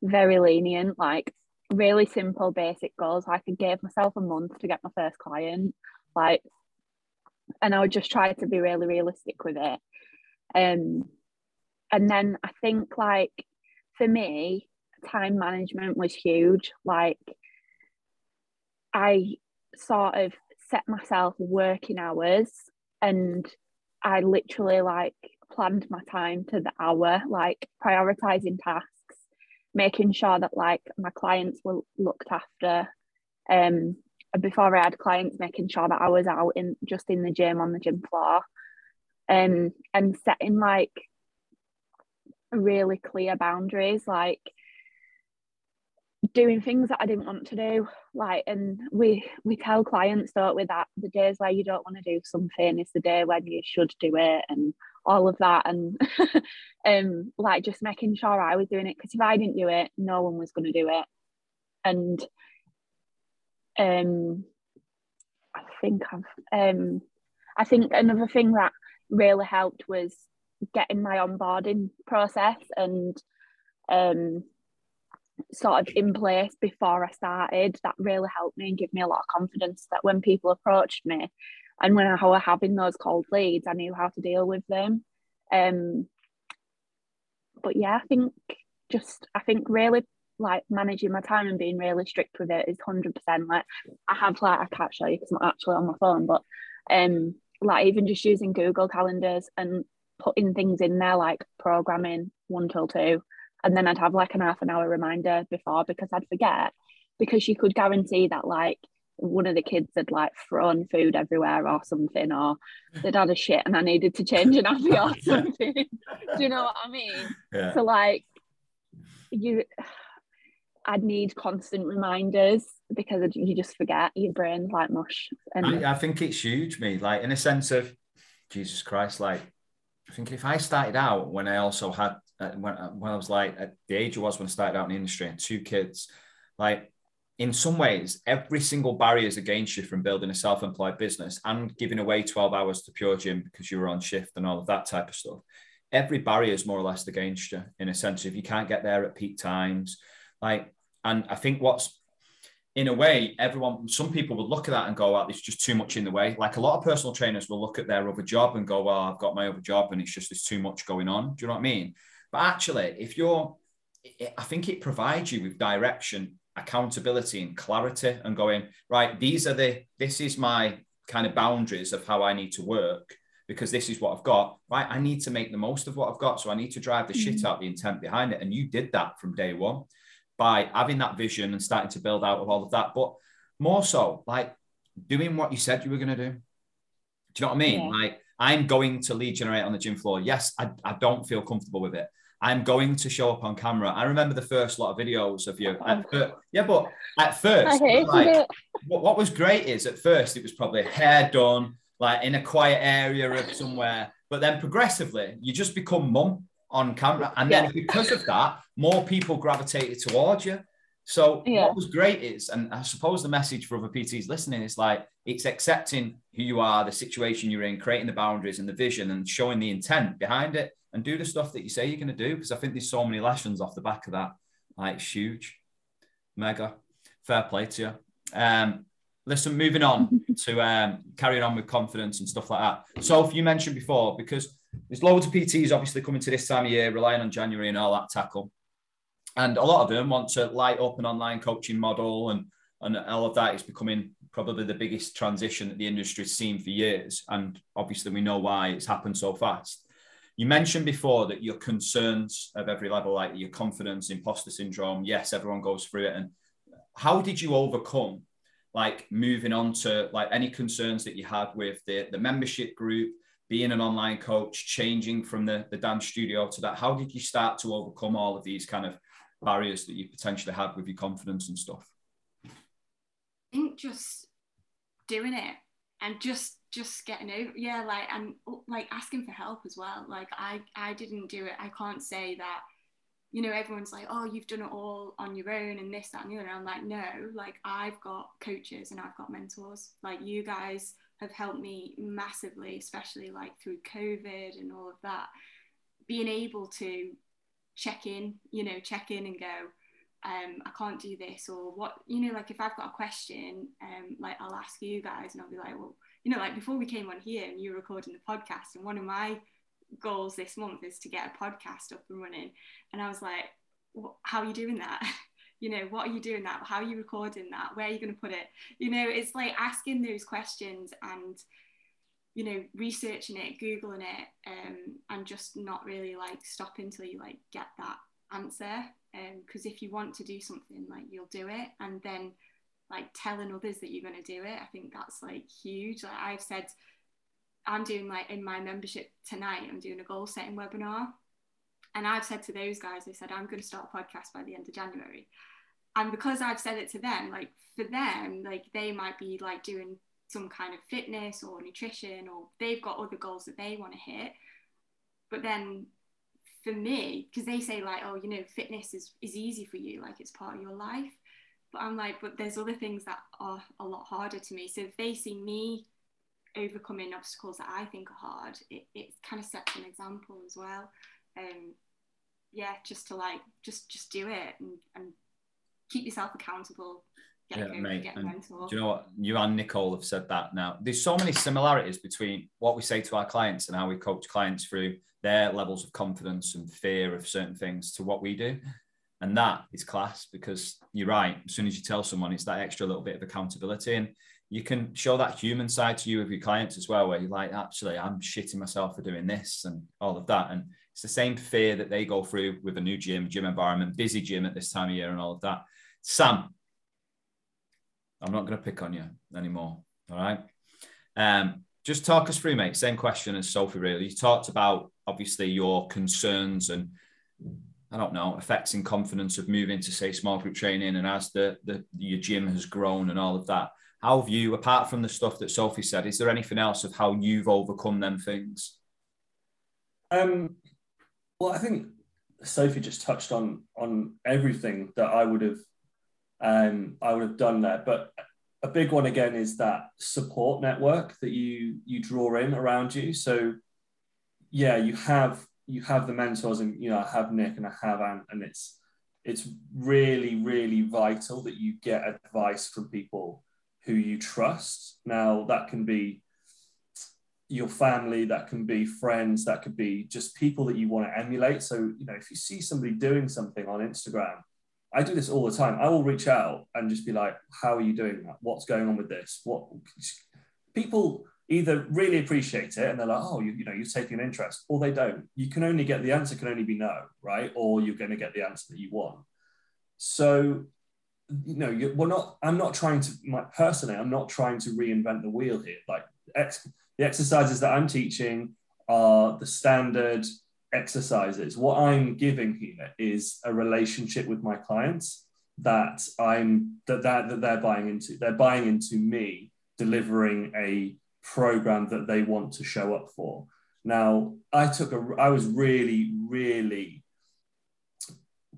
very lenient, like really simple, basic goals. Like I gave myself a month to get my first client, like, and I would just try to be really realistic with it. Um, and then I think like for me, time management was huge. Like I sort of set myself working hours and I literally like planned my time to the hour, like prioritizing tasks, making sure that like my clients were looked after. Um before I had clients, making sure that I was out in just in the gym on the gym floor. Um and setting like really clear boundaries, like doing things that I didn't want to do. Like, and we we tell clients, don't we, that the days where you don't want to do something is the day when you should do it, and all of that, and (laughs) um, like just making sure I was doing it because if I didn't do it, no one was going to do it, and um, I think I've um, I think another thing that really helped was getting my onboarding process and um sort of in place before I started that really helped me and give me a lot of confidence that when people approached me and when I were having those cold leads I knew how to deal with them. Um but yeah I think just I think really like managing my time and being really strict with it is 100% like I have like I can't show you because I'm actually on my phone but um like even just using Google calendars and putting things in there like programming one till two and then I'd have like an half an hour reminder before because I'd forget because you could guarantee that like one of the kids had like thrown food everywhere or something or mm. they'd had a shit and I needed to change an (laughs) nappy or something. Do you know what I mean? Yeah. So like you I'd need constant reminders because you just forget your brain's like mush and I, I think it's huge, me, like in a sense of Jesus Christ, like I think if I started out when I also had when, uh, when I was like at the age I was when I started out in the industry and two kids, like in some ways, every single barrier is against you from building a self-employed business and giving away 12 hours to PureGym because you were on shift and all of that type of stuff. Every barrier is more or less against you in a sense. If you can't get there at peak times, like, and I think what's in a way, everyone, some people would look at that and go, "Well, there's just too much in the way." Like a lot of personal trainers will look at their other job and go, "Well, I've got my other job, and it's just there's too much going on." Do you know what I mean? But actually, if you're, I think it provides you with direction, accountability, and clarity, and going right. These are the. This is my kind of boundaries of how I need to work because this is what I've got. Right, I need to make the most of what I've got, so I need to drive the mm-hmm. shit out the intent behind it. And you did that from day one by having that vision and starting to build out of all of that. But more so, like doing what you said you were going to do. Do you know what I mean? Yeah. Like, I'm going to lead generate on the gym floor. Yes, I, I don't feel comfortable with it. I'm going to show up on camera. I remember the first lot of videos of you. First, yeah, but at first, like, what, what was great is at first it was probably hair done, like in a quiet area of somewhere. But then progressively, you just become mum on camera. And then because of that, more people gravitated towards you. So yeah. what was great is, and I suppose the message for other PTs listening is like it's accepting who you are, the situation you're in, creating the boundaries and the vision, and showing the intent behind it, and do the stuff that you say you're going to do. Because I think there's so many lessons off the back of that. Like it's huge, mega. Fair play to you. Um, listen, moving on (laughs) to um, carrying on with confidence and stuff like that. So, if you mentioned before, because there's loads of PTs obviously coming to this time of year, relying on January and all that tackle. And a lot of them want to light up an online coaching model and, and all of that is becoming probably the biggest transition that the industry's seen for years. And obviously we know why it's happened so fast. You mentioned before that your concerns of every level, like your confidence, imposter syndrome, yes, everyone goes through it. And how did you overcome like moving on to like any concerns that you had with the, the membership group, being an online coach, changing from the, the dance studio to that? How did you start to overcome all of these kind of barriers that you potentially had with your confidence and stuff? I think just doing it and just just getting over yeah like and like asking for help as well. Like i i didn't do it. I can't say that you know everyone's like oh you've done it all on your own and this that and the other. I'm like no like i've got coaches and i've got mentors. Like you guys have helped me massively, especially like through COVID and all of that. Being able to check in, you know, check in and go, um, I can't do this, or what, you know, like if I've got a question, um, like I'll ask you guys and I'll be like, well, you know, like before we came on here and you were recording the podcast, and one of my goals this month is to get a podcast up and running. And I was like, how are you doing that? (laughs) you know what are you doing that? How are you recording that? Where are you going to put it? You know it's like asking those questions and you know researching it googling it um, and just not really like stopping until you like get that answer. Because um, if you want to do something like you'll do it. And then like telling others that you're going to do it i think that's like huge like i've said i'm doing like in my membership tonight i'm doing a goal setting webinar and I've said to those guys, I said, I'm going to start a podcast by the end of January. And because I've said it to them, like for them, like they might be like doing some kind of fitness or nutrition, or they've got other goals that they want to hit. But then for me, because they say like, oh, you know, fitness is, is easy for you, like it's part of your life. But I'm like, but there's other things that are a lot harder to me. So if they see me overcoming obstacles that I think are hard, it, it kind of sets an example as well um, yeah, just to like just just do it and, and keep yourself accountable. Get yeah, mate. Get and do you know what? You and Nicole have said that now. There's so many similarities between what we say to our clients and how we coach clients through their levels of confidence and fear of certain things to what we do. And that is class because you're right. As soon as you tell someone, it's that extra little bit of accountability. And you can show that human side to you with your clients as well, where you're like, actually, I'm shitting myself for doing this and all of that. And it's the same fear that they go through with a new gym, gym environment, busy gym at this time of year, and all of that. Sam, I'm not going to pick on you anymore. All right. Um, just talk us through, mate. Same question as Sophie, really. You talked about obviously your concerns and I don't know, affecting confidence of moving to say small group training and as the, the your gym has grown and all of that. How have you, apart from the stuff that Sophie said, is there anything else of how you've overcome them things? Um, well, I think Sophie just touched on on everything that I would have um, I would have done there. But a big one again is that support network that you you draw in around you. So yeah, you have you have the mentors, and you know I have Nick and I have Ant, and it's it's really, really vital that you get advice from people who you trust. Now, that can be your family, that can be friends, that could be just people that you want to emulate. So, you know, if you see somebody doing something on Instagram, I do this all the time. I will reach out and just be like, "How are you doing that? What's going on with this?" What people either really appreciate it and they're like, "Oh, you, you know, you're taking an interest," or they don't. You can only get the answer can only be no, right? Or you're going to get the answer that you want. So, you know, you, we're not. I'm not trying to. My, personally, I'm not trying to reinvent the wheel here. Like ex, the exercises that I'm teaching are the standard exercises. What I'm giving here is a relationship with my clients that I'm that that, that they're buying into. They're buying into me delivering a program that they want to show up for. Now, I took a I was really really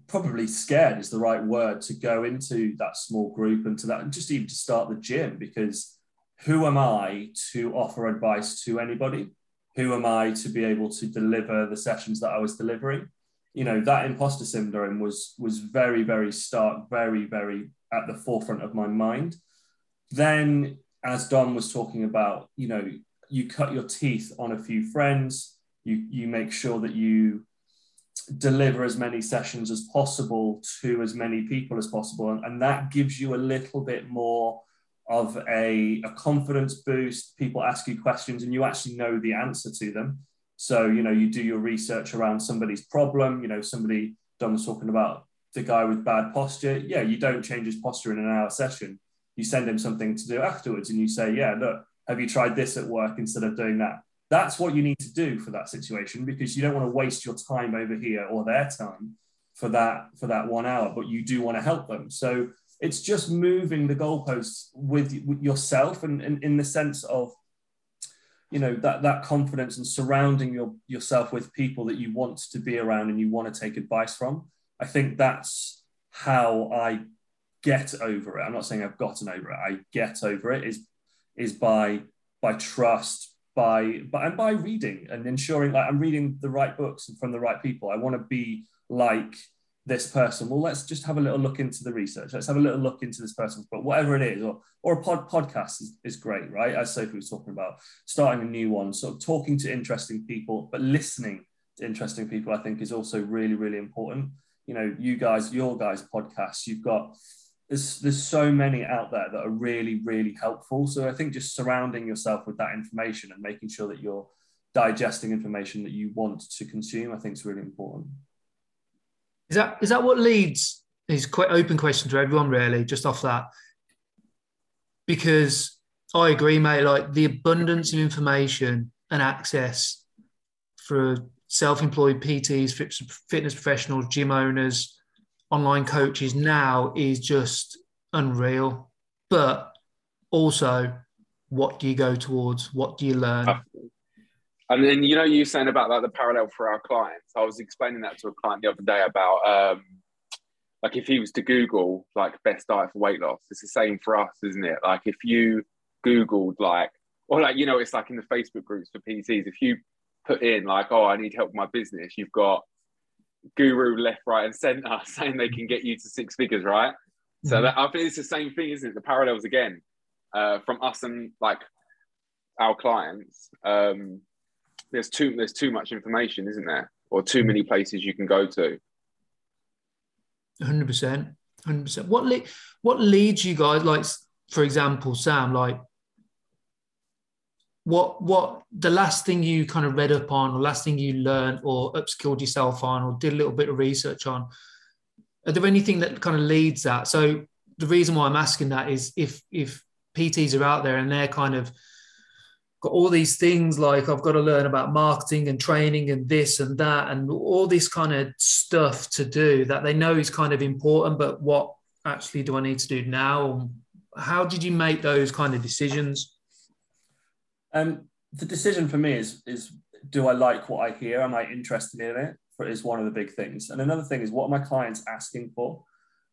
probably scared is the right word to go into that small group and to that and just even to start the gym because who am I to offer advice to anybody? who am I to be able to deliver the sessions that I was delivering? You know, that imposter syndrome was was very, very stark, very, very at the forefront of my mind. Then, as Dom was talking about, you know, you cut your teeth on a few friends, you you make sure that you deliver as many sessions as possible to as many people as possible. And, and that gives you a little bit more of a, a confidence boost. People ask you questions and you actually know the answer to them. So, you know, you do your research around somebody's problem. You know, somebody, Dom was talking about the guy with bad posture. Yeah, you don't change his posture in an hour session. You send him something to do afterwards and you say, yeah, look, have you tried this at work instead of doing that? That's what you need to do for that situation because you don't want to waste your time over here or their time for that for that one hour, but you do want to help them. So it's just moving the goalposts with, with yourself and, and in the sense of you know that that confidence and surrounding your, yourself with people that you want to be around and you want to take advice from i think that's how i get over it i'm not saying i've gotten over it i get over it is is by by trust by by and by reading and ensuring like i'm reading the right books and from the right people i want to be like this person. Well, let's just have a little look into the research. Let's have a little look into this person's book, whatever it is, or, or a pod, podcast is, is great, right? As Sophie was talking about, starting a new one, sort of talking to interesting people, but listening to interesting people, I think is also really, really important. You know, you guys, your guys' podcasts, you've got there's there's so many out there that are really, really helpful. So I think just surrounding yourself with that information and making sure that you're digesting information that you want to consume, I think is really important. Is that is that what leads? Is quite open question to everyone, really, just off that. Because I agree, mate. Like the abundance of information and access for self-employed PTs, fitness professionals, gym owners, online coaches now is just unreal. But also, what do you go towards? What do you learn? And then you know you saying about like the parallel for our clients. I was explaining that to a client the other day about um, like if he was to Google like best diet for weight loss, it's the same for us, isn't it? Like if you Googled like or like you know it's like in the Facebook groups for PTs. If you put in like oh I need help with my business, you've got guru left, right, and center (laughs) saying they can get you to six figures, right? Mm-hmm. So that, I think it's the same thing, isn't it? The parallels again uh, from us and like our clients. Um, there's too there's too much information, isn't there, or too many places you can go to. Hundred percent, hundred percent. What le- what leads you guys? Like, for example, Sam, like, what what the last thing you kind of read up on, or last thing you learned, or upskilled yourself on, or did a little bit of research on? Are there anything that kind of leads that? So the reason why I'm asking that is if if PTs are out there and they're kind of got all these things like I've got to learn about marketing and training and this and that and all this kind of stuff to do that they know is kind of important, but what actually do I need to do now? How did you make those kind of decisions? Um, the decision for me is is do I like what I hear? Am I interested in it? For, is one of the big things. And another thing is what are my clients asking for?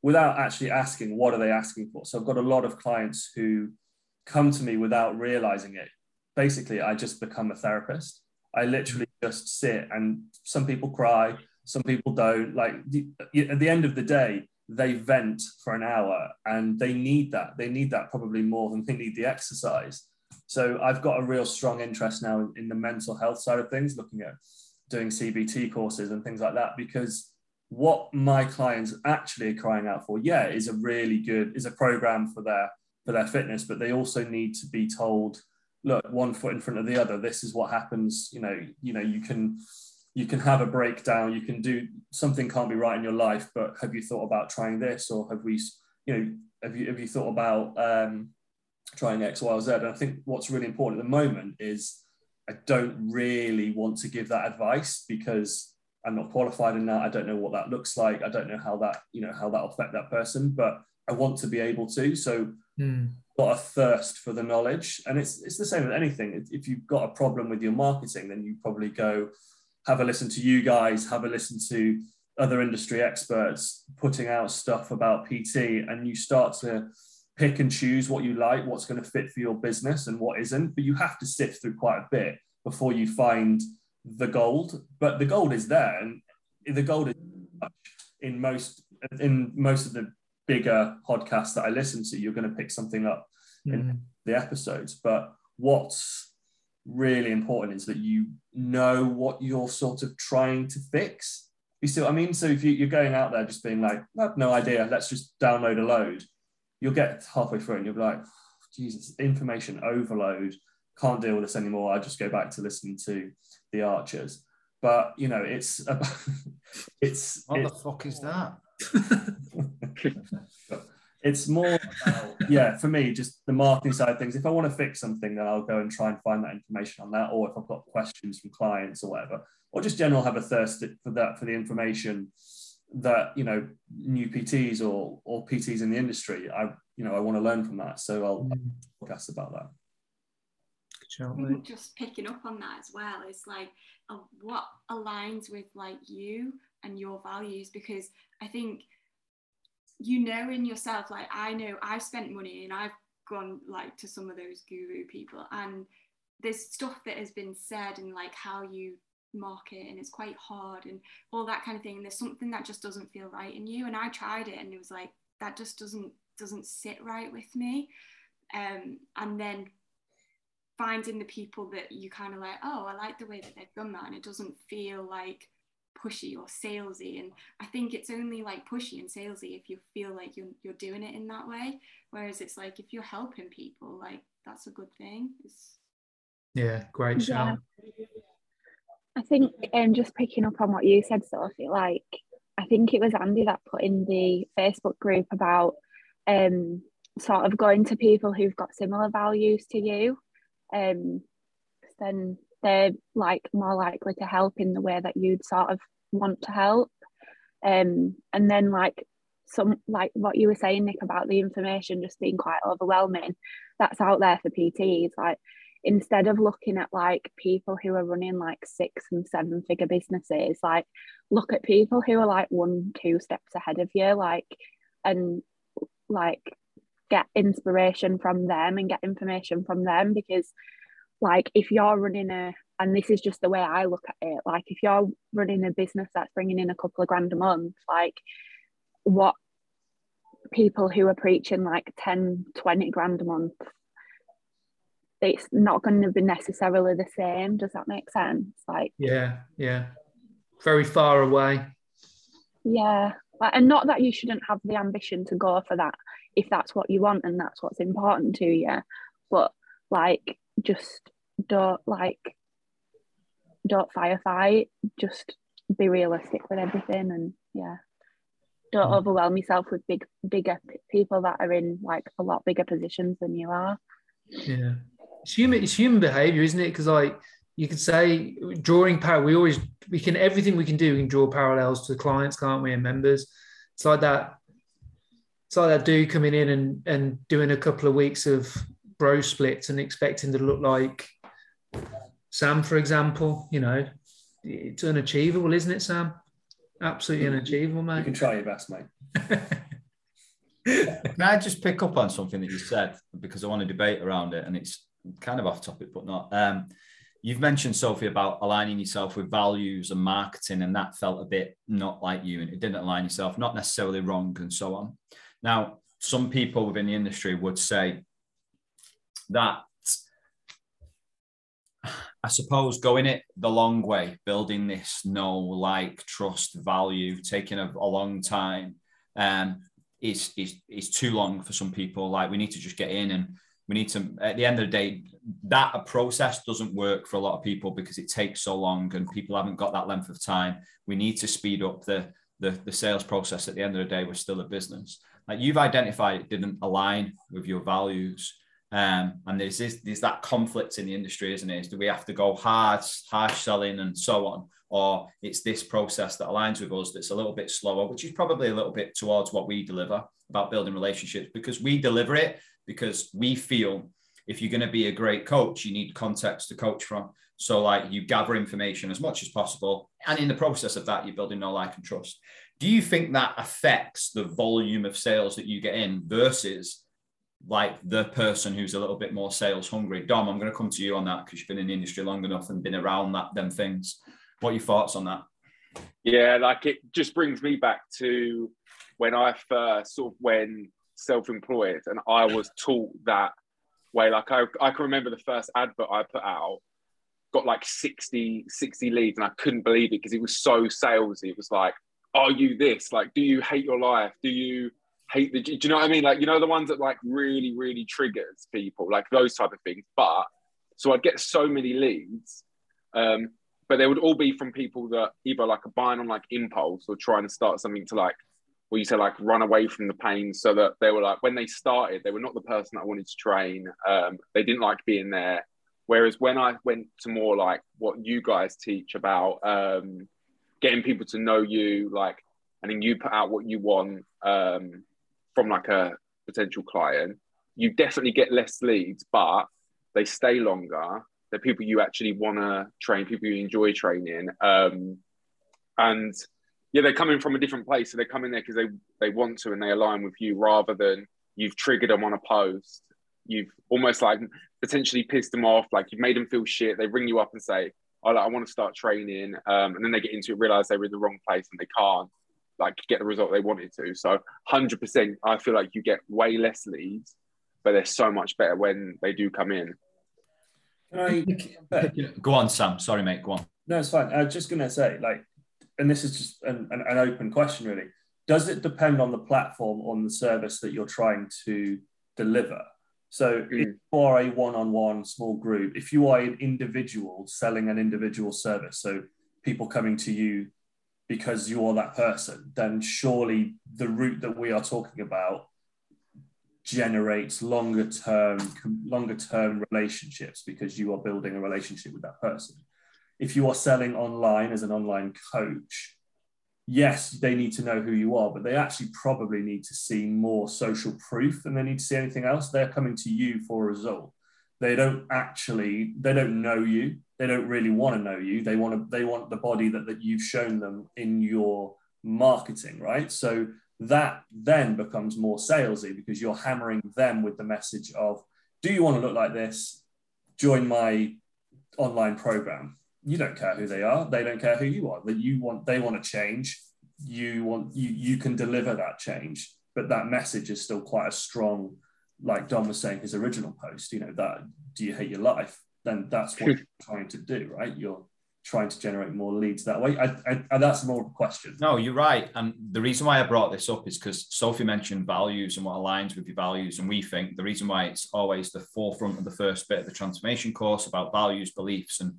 Without actually asking, what are they asking for? So I've got a lot of clients who come to me without realizing it basically I just become a therapist. I literally just sit and some people cry, Some people don't. Like at the end of the day, they vent for an hour and they need that. They need that probably more than they need the exercise. So I've got a real strong interest now in, in the mental health side of things, looking at doing CBT courses and things like that, because what my clients actually are crying out for, yeah, is a really good, is a program for their for their fitness, but they also need to be told, look, one foot in front of the other, this is what happens. You know, you know, you can you can have a breakdown, you can do something can't be right in your life, but have you thought about trying this? Or have we, you know, have you have you thought about um, trying X, Y, or Z? And I think what's really important at the moment is I don't really want to give that advice because I'm not qualified in that. I don't know what that looks like. I don't know how that, you know, how that'll affect that person, but I want to be able to. So Mm. got a thirst for the knowledge. And it's it's the same with anything. If you've got a problem with your marketing, then you probably go have a listen to you guys, have a listen to other industry experts putting out stuff about PT, and you start to pick and choose what you like, what's going to fit for your business and what isn't. But you have to sift through quite a bit before you find the gold. But the gold is there, and the gold is in most in most of the bigger podcasts that I listen to. You're going to pick something up in Mm. the episodes. But what's really important is that you know what you're sort of trying to fix. You see what I mean? So if you, you're going out there just being like, I have no idea, let's just download a load, you'll get halfway through and you'll be like, Jesus, information overload, can't deal with this anymore. I just go back to listening to the Archers. But you know, it's (laughs) about, it's What it's the fuck is that? (laughs) it's more about, yeah, for me, just the marketing side of things. If I want to fix something, then I'll go and try and find that information on that, or if I've got questions from clients or whatever, or just general have a thirst for that for the information that you know new PTs or or PTs in the industry. I you know I want to learn from that, so I'll Mm. podcast about that. Good shout, I mate. think just picking up on that as well is like uh, what aligns with like you and your values because I think you know in yourself like I know I've spent money and I've gone like to some of those guru people and there's stuff that has been said and like how you market and it's quite hard and all that kind of thing and there's something that just doesn't feel right in you and I tried it and it was like that just doesn't doesn't sit right with me um and then finding the people that you kind of like, oh, I like the way that they've done that, and it doesn't feel like pushy or salesy. And I think it's only like pushy and salesy if you feel like you're you're doing it in that way. Whereas it's like if you're helping people, like that's a good thing. It's, Yeah, great Yeah. I think um, just picking up on what you said, Sophie, like I think it was Andy that put in the Facebook group about um, sort of going to people who've got similar values to you. Um, then they're like more likely to help in the way that you'd sort of want to help. Um, and then like some like what you were saying, Nick, about the information just being quite overwhelming. That's out there for PTs. Like instead of looking at like people who are running like six and seven figure businesses like look at people who are like one two steps ahead of you like and like get inspiration from them and get information from them because like if you're running a and this is just the way I look at it like if you're running a business that's bringing in a couple of grand a month like what people who are preaching like 10 20 grand a month it's not going to be necessarily the same. Does that make sense? Like, Yeah, yeah. Very far away. yeah, and not that you shouldn't have the ambition to go for that if that's what you want and that's what's important to you, but like, just don't like, don't firefight. Just be realistic with everything, and yeah, don't Mm. overwhelm yourself with big, bigger p- people that are in like a lot bigger positions than you are. Yeah, it's human. It's human behavior, isn't it? Because like you could say, drawing power. We always we can everything we can do. We can draw parallels to clients, can't we? And members. It's like that. It's like that dude coming in and and doing a couple of weeks of bro splits and expecting to look like Sam, for example. You know, it's unachievable, isn't it, Sam? Absolutely unachievable, mate. You can try your best, mate. (laughs) Can I just pick up on something that you said because I want to debate around it, and it's kind of off topic, but not. Um, you've mentioned Sophie about aligning yourself with values and marketing, and that felt a bit not like you, and it didn't align yourself, not necessarily wrong, and so on. Now, some people within the industry would say that I suppose going it the long way, building this know, like, trust, value, taking a, a long time, um, is is is too long for some people. Like we need to just get in and we need to. At the end of the day, that a process doesn't work for a lot of people because it takes so long and people haven't got that length of time. We need to speed up the the, the sales process. At the end of the day, we're still a business. Like you've identified, it didn't align with your values. Um, and there's this, there's that conflict in the industry, isn't it? Is do we have to go hard, harsh selling, and so on, or it's this process that aligns with us that's a little bit slower, which is probably a little bit towards what we deliver about building relationships because we deliver it because we feel if you're going to be a great coach, you need context to coach from. So, like, you gather information as much as possible, and in the process of that, you're building know, like, and trust. Do you think that affects the volume of sales that you get in versus like the person who's a little bit more sales hungry. Dom, I'm going to come to you on that because you've been in the industry long enough and been around that them things. What are your thoughts on that? Yeah, like it just brings me back to when I first sort of went self-employed and I was taught that way. Like I, I can remember the first advert I put out got like 60, 60 leads and I couldn't believe it because it was so salesy. It was like, are you this? Like, do you hate your life? Do you hate the. Do you know what I mean? Like you know the ones that like really really triggers people, like those type of things. But so I'd get so many leads, um, but they would all be from people that either like are buying on like impulse or trying to start something to like where used to like run away from the pain so that they were like when they started they were not the person that I wanted to train um, they didn't like being there whereas when I went to more like what you guys teach about um, getting people to know you like and then you put out what you want um, from like a potential client, you definitely get less leads, but they stay longer. They're people you actually want to train, people you enjoy training. Um, and yeah, they're coming from a different place. So they come in there because they, they want to and they align with you rather than you've triggered them on a post. You've almost like potentially pissed them off, like you've made them feel shit. They ring you up and say, Oh, like, I want to start training. Um, and then they get into it, realize they were in the wrong place and they can't like get the result they wanted to. So 100%, I feel like you get way less leads, but they're so much better when they do come in. I, (laughs) go on, Sam. Sorry, mate. Go on. No, it's fine. I was just going to say, like, and this is just an, an, an open question, really. Does it depend on the platform, on the service that you're trying to deliver? So, mm. if you are a one on one small group, if you are an individual selling an individual service, so people coming to you because you're that person, then surely the route that we are talking about generates longer term longer term relationships because you are building a relationship with that person. If you are selling online as an online coach, yes, they need to know who you are, but they actually probably need to see more social proof than they need to see anything else. They're coming to you for a result. They don't actually, they don't know you they don't really want to know you. They want to they want the body that, that you've shown them in your marketing, right? So that then becomes more salesy because you're hammering them with the message of, do you want to look like this? Join my online program. You don't care who they are. They don't care who you are. That you want they want to change. You want you you can deliver that change, but that message is still quite a strong, like Dom was saying his original post, you know, that do you hate your life? then that's what you're trying to do, right? You're trying to generate more leads that way. I, I, and that's more of a question. No, you're right. And the reason why I brought this up is because Sophie mentioned values and what aligns with your values. And we think the reason why it's always the forefront of the first bit of the transformation course about values, beliefs, and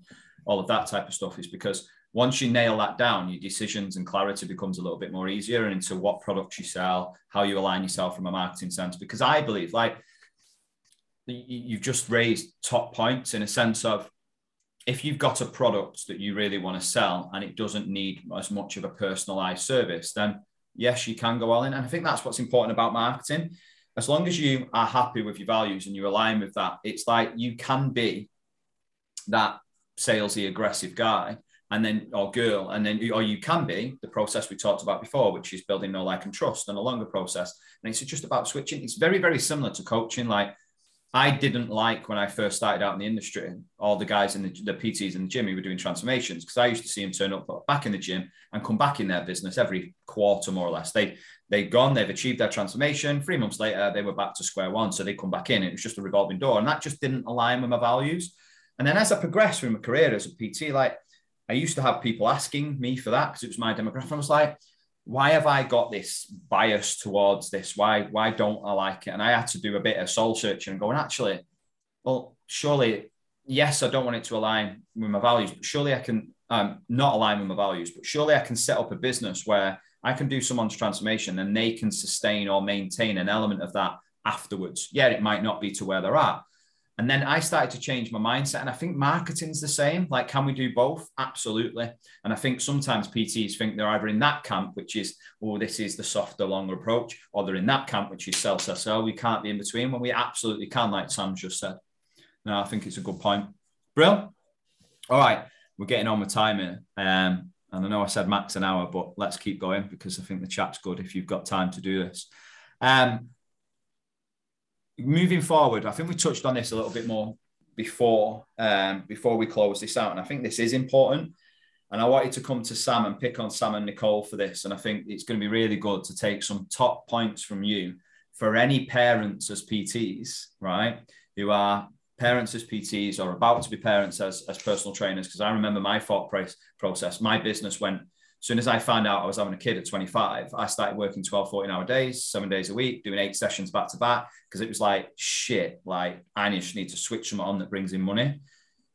all of that type of stuff is because once you nail that down, your decisions and clarity becomes a little bit more easier and into what products you sell, how you align yourself from a marketing sense. Because I believe, like, you've just raised top points in a sense of if you've got a product that you really want to sell and it doesn't need as much of a personalized service, then yes, you can go all in. And I think that's what's important about marketing. As long as you are happy with your values and you align with that, it's like you can be that salesy, aggressive guy and then or girl, and then or you can be the process we talked about before, which is building know like and trust and a longer process. And it's just about switching. It's very, very similar to coaching. Like I didn't like when I first started out in the industry, all the guys in the, the PTs in the gym who were doing transformations, because I used to see them turn up back in the gym and come back in their business every quarter, more or less. They they'd gone, they've achieved their transformation. Three months later, they were back to square one. So they come back in. It was just a revolving door. And that just didn't align with my values. And then as I progressed through my career as a PT, like I used to have people asking me for that because it was my demographic. I was like, why have I got this bias towards this? Why why don't I like it? And I had to do a bit of soul searching and going, actually, well, surely, yes, I don't want it to align with my values, but surely I can um, not align with my values, but surely I can set up a business where I can do someone's transformation and they can sustain or maintain an element of that afterwards. Yeah, it might not be to where they're at, and then I started to change my mindset. And I think marketing's the same. Like, can we do both? Absolutely. And I think sometimes PTs think they're either in that camp, which is, oh, this is the softer, longer approach, or they're in that camp, which is sell, sell, sell. We can't be in between when we absolutely can, like Sam just said. No, I think it's a good point. Brill. All right. We're getting on with time here. Um, and I know I said max an hour, but let's keep going because I think the chat's good if you've got time to do this. Um, moving forward, I think we touched on this a little bit more before um, before we close this out, and I think this is important. And I wanted to come to Sam and pick on Sam and Nicole for this, and I think it's going to be really good to take some top points from you for any parents as PTs, right, who are parents as PTs or about to be parents as, as personal trainers. Because I remember my thought process, my business went soon as I found out I was having a kid at 25, I started working 12, 14 hour days, seven days a week, doing eight sessions back to back because it was like, shit, like I just need to switch them on that brings in money.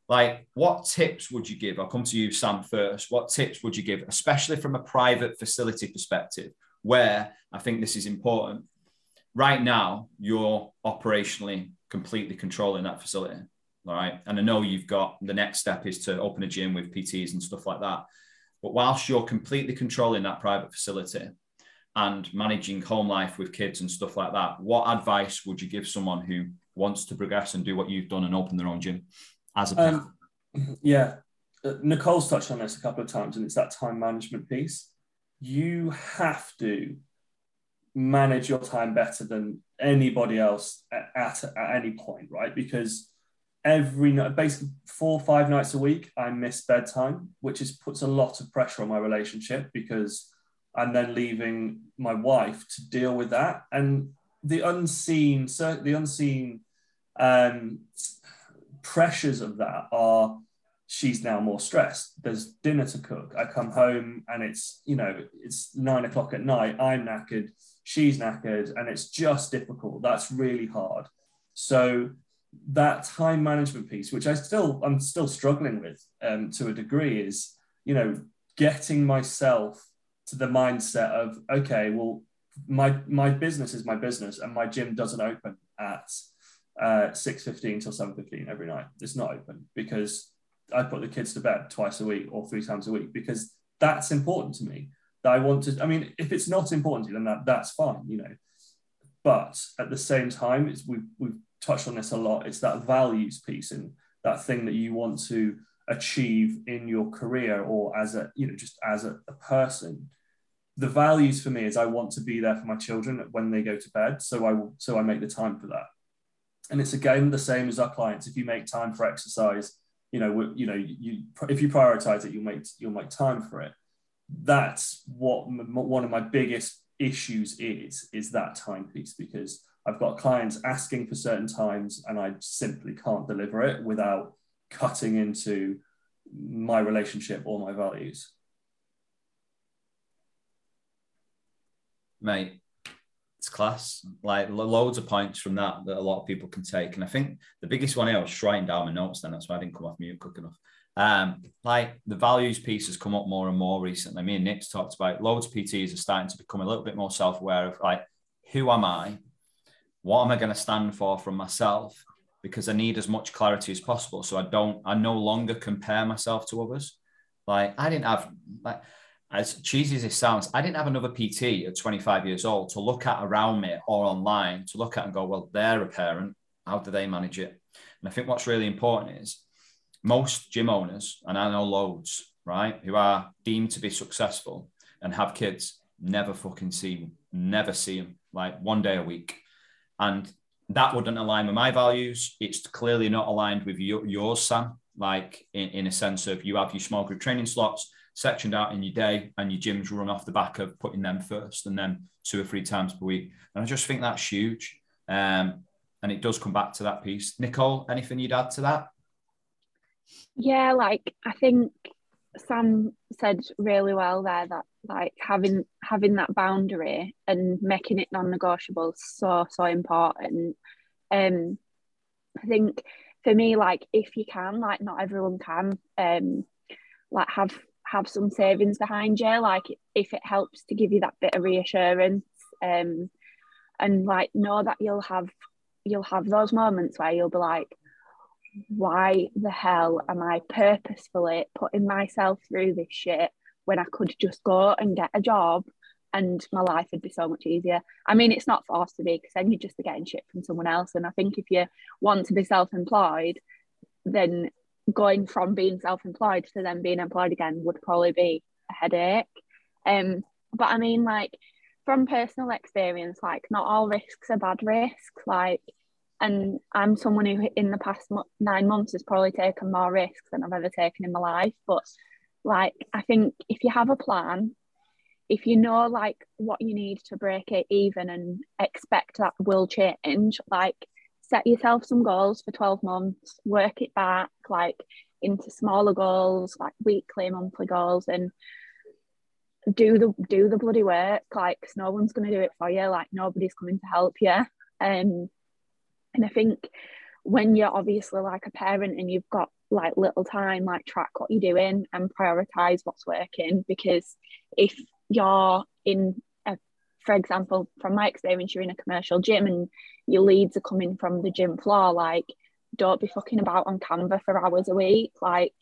Like, what tips would you give? I'll come to you, Sam, first. What tips would you give, especially from a private facility perspective, where I think this is important? Right now, you're operationally completely controlling that facility. All right. And I know you've got the next step is to open a gym with PTs and stuff like that. But whilst you're completely controlling that private facility and managing home life with kids and stuff like that, what advice would you give someone who wants to progress and do what you've done and open their own gym as a um, (clears throat) yeah. Uh, nicole's touched on this a couple of times and it's that time management piece. You have to manage your time better than anybody else at, at, at any point right? Because every night, basically four or five nights a week, I miss bedtime, which is puts a lot of pressure on my relationship because I'm then leaving my wife to deal with that. And the unseen, so the unseen um, pressures of that are she's now more stressed. There's dinner to cook. I come home and it's, you know, it's nine o'clock at night. I'm knackered, she's knackered, and it's just difficult. That's really hard. So that time management piece, which I still I'm still struggling with um, to a degree, is you know getting myself to the mindset of okay, well my my business is my business, and my gym doesn't open at uh, six fifteen till seven fifteen every night. It's not open because I put the kids to bed twice a week or three times a week because that's important to me. That I want to. I mean, if it's not important to you, then that that's fine, you know. But at the same time, it's we've we've touched on this a lot. It's that values piece and that thing that you want to achieve in your career or as a, you know, just as a, a person. The values for me is I want to be there for my children when they go to bed. So I so I make the time for that. And it's again the same as our clients. If you make time for exercise, you know, you know, you if you prioritize it, you'll make you'll make time for it. That's what one of my biggest issues is is that time piece because I've got clients asking for certain times and I simply can't deliver it without cutting into my relationship or my values. Mate, it's class. Like loads of points from that that a lot of people can take. And I think the biggest one here was writing down my notes then. That's why I didn't come off mute quick enough. Um, like the values piece has come up more and more recently. Me and Nick's talked about loads of PTs are starting to become a little bit more self-aware of like, who am I? What am I going to stand for from myself? Because I need as much clarity as possible. So I don't, I no longer compare myself to others. Like I didn't have, like, as cheesy as it sounds, I didn't have another PT at 25 years old to look at around me or online to look at and go, well, they're a parent. How do they manage it? And I think what's really important is most gym owners, and I know loads, right, who are deemed to be successful and have kids, never fucking see, never see them like one day a week and that wouldn't align with my values. It's clearly not aligned with your, yours, Sam. Like in, in a sense of you have your small group training slots sectioned out in your day, and your gyms run off the back of putting them first, and then two or three times per week. And I just think that's huge. Um, and it does come back to that piece. Nicole, anything you'd add to that? Yeah, like I think Sam said really well there that like having having that boundary and making it non-negotiable so so important. Um, I think for me, like if you can, like not everyone can, um, like have have some savings behind you, like if it helps to give you that bit of reassurance, um, and like know that you'll have you'll have those moments where you'll be like, why the hell am I purposefully putting myself through this shit when I could just go and get a job and my life would be so much easier. I mean, it's not forced to be because then you're just getting shit from someone else. And I think if you want to be self employed, then going from being self employed to then being employed again would probably be a headache. Um, but I mean, like from personal experience, like not all risks are bad risks. Like and I'm someone who in the past nine months has probably taken more risks than I've ever taken in my life. But like, I think if you have a plan, if you know like what you need to break it even and expect that will change, like set yourself some goals for 12 months, work it back like into smaller goals, like weekly, monthly goals, and do the do the bloody work. Like, no one's gonna do it for you. Like, nobody's coming to help you. Um, and I think when you're obviously like a parent and you've got like little time, like track what you're doing and prioritize what's working. Because if you're in a, for example, from my experience, you're in a commercial gym and your leads are coming from the gym floor, like don't be fucking about on Canva for hours a week. Like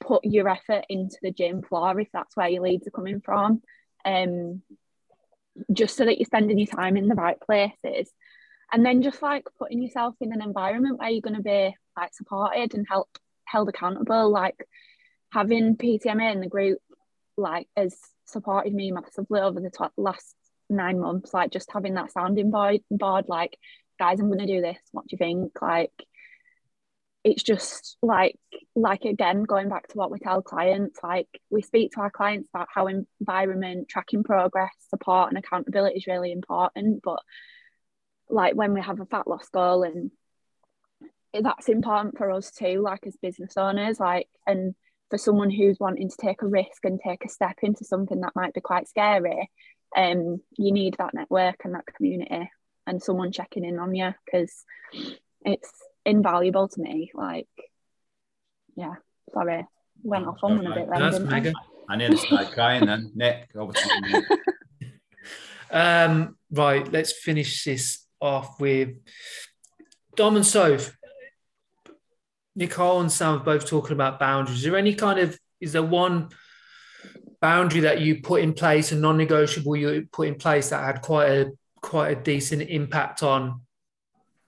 put your effort into the gym floor if that's where your leads are coming from. Um, just so that you're spending your time in the right places and then just like putting yourself in an environment where you're going to be like supported and help held accountable like having ptma in the group like has supported me massively over the t- last nine months like just having that sounding board board like guys i'm going to do this. What do you think? Like it's just like like again going back to what we tell clients like we speak to our clients about how environment tracking progress support and accountability is really important but like when we have a fat loss goal and that's important for us too like as business owners like and for someone who's wanting to take a risk and take a step into something that might be quite scary um you need that network and that community and someone checking in on you because it's invaluable to me like yeah sorry went off on one a bit then That's mega. I nearly started crying then. (laughs) Nick, over to you. Um, right, let's finish this off with Dom and Soph. Nicole and Sam are both talking about boundaries. Is there any kind of is there one boundary that you put in place, a non-negotiable you put in place that had quite a quite a decent impact on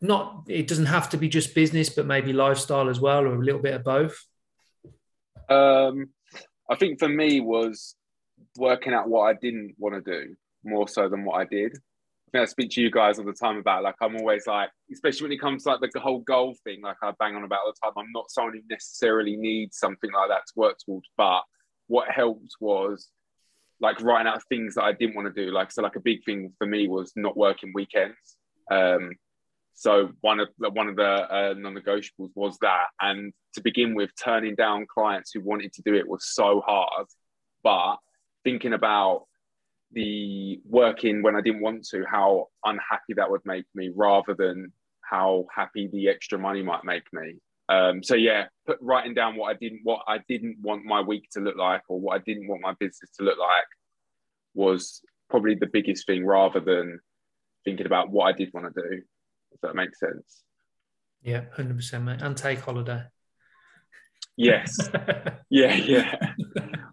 not it doesn't have to be just business, but maybe lifestyle as well, or a little bit of both? Um, I think for me was working out what I didn't want to do more so than what I did. I think I speak to you guys all the time about like I'm always like, especially when it comes to like the whole goal thing, like I bang on about all the time. I'm not someone who necessarily needs something like that to work towards, but what helped was like writing out things that I didn't want to do. Like so, like a big thing for me was not working weekends. Um, so one of the, one of the uh, non-negotiables was that, and to begin with, turning down clients who wanted to do it was so hard. But thinking about the working when I didn't want to, how unhappy that would make me, rather than how happy the extra money might make me. Um, so yeah, put writing down what I didn't what I didn't want my week to look like, or what I didn't want my business to look like, was probably the biggest thing, rather than thinking about what I did want to do. If that makes sense. Yeah, hundred percent, mate. And take holiday. Yes. (laughs) yeah, yeah.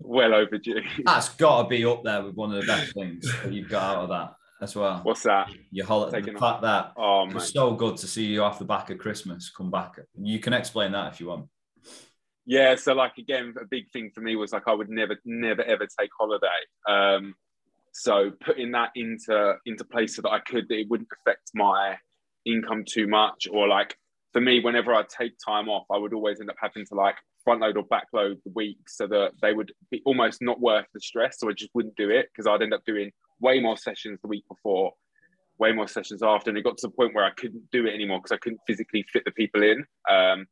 well overdue. That's got to be up there with one of the best things that you've got out of that as well. What's that? Your holiday, the Taking fact that Oh it man. was so good to see you off the back of Christmas come back. You can explain that if you want. Yeah, so like again, a big thing for me was like I would never, never, ever take holiday. Um, so putting that into into place so that I could, that it wouldn't affect my income too much or like for me, whenever I take time off, I would always end up having to like front load or back load the week so that they would be almost not worth the stress. So I just wouldn't do it because I'd end up doing way more sessions the week before, way more sessions after. And it got to the point where I couldn't do it anymore because I couldn't physically fit the people in. Um,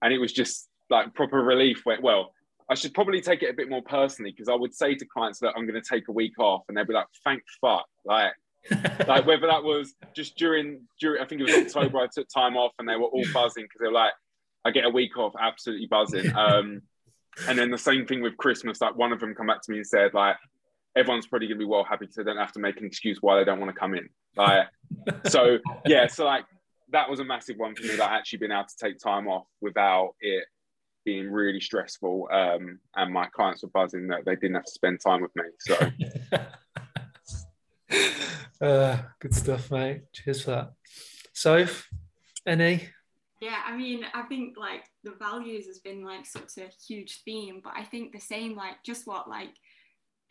and it was just like proper relief where, well, I should probably take it a bit more personally because I would say to clients that I'm going to take a week off and they'd be like, thank fuck. Like, (laughs) like whether that was just during, during, I think it was October, I took time off and they were all buzzing because they were like, I get a week off, absolutely buzzing. (laughs) Um, and then the same thing with Christmas, like one of them come back to me and said, like, everyone's probably gonna be well happy to don't have to make an excuse why they don't want to come in. Like, (laughs) so yeah, so like that was a massive one for me that actually being able to take time off without it being really stressful. Um, and my clients were buzzing that they didn't have to spend time with me. So (laughs) uh, good stuff, mate. Cheers for that. Soph, any? Yeah, I mean, I think like the values has been like such a huge theme, but I think the same, like just what like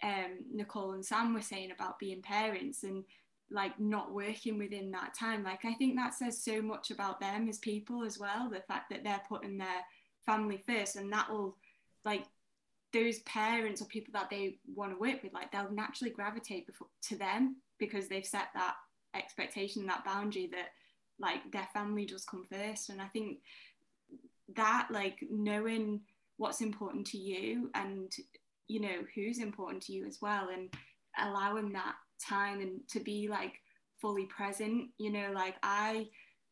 um, Nicole and Sam were saying about being parents and like not working within that time. Like, I think that says so much about them as people as well. The fact that they're putting their family first, and that will like those parents or people that they want to work with, like they'll naturally gravitate before, to them because they've set that expectation, that boundary that like their family does come first. And I think that like knowing what's important to you and you know who's important to you as well and allowing that time and to be like fully present you know like i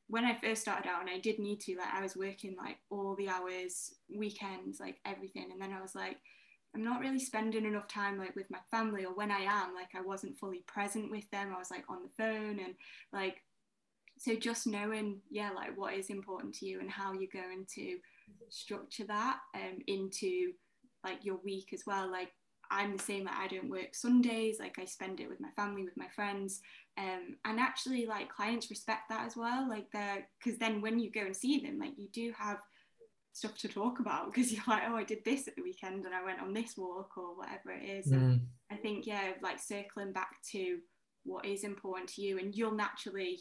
when i first started out and i did need to like i was working like all the hours weekends like everything and then i was like i'm not really spending enough time like with my family or when i am like i wasn't fully present with them i was like on the phone and like so just knowing yeah like what is important to you and how you're going to structure that um, into like your week as well. Like i'm the same like i don't work sundays like i spend it with my family with my friends um, and actually like clients respect that as well. Like they're because then when you go and see them like you do have stuff to talk about because (laughs) you're like oh i did this at the weekend and i went on this walk or whatever it is. Mm. i think yeah like circling back to what is important to you and you'll naturally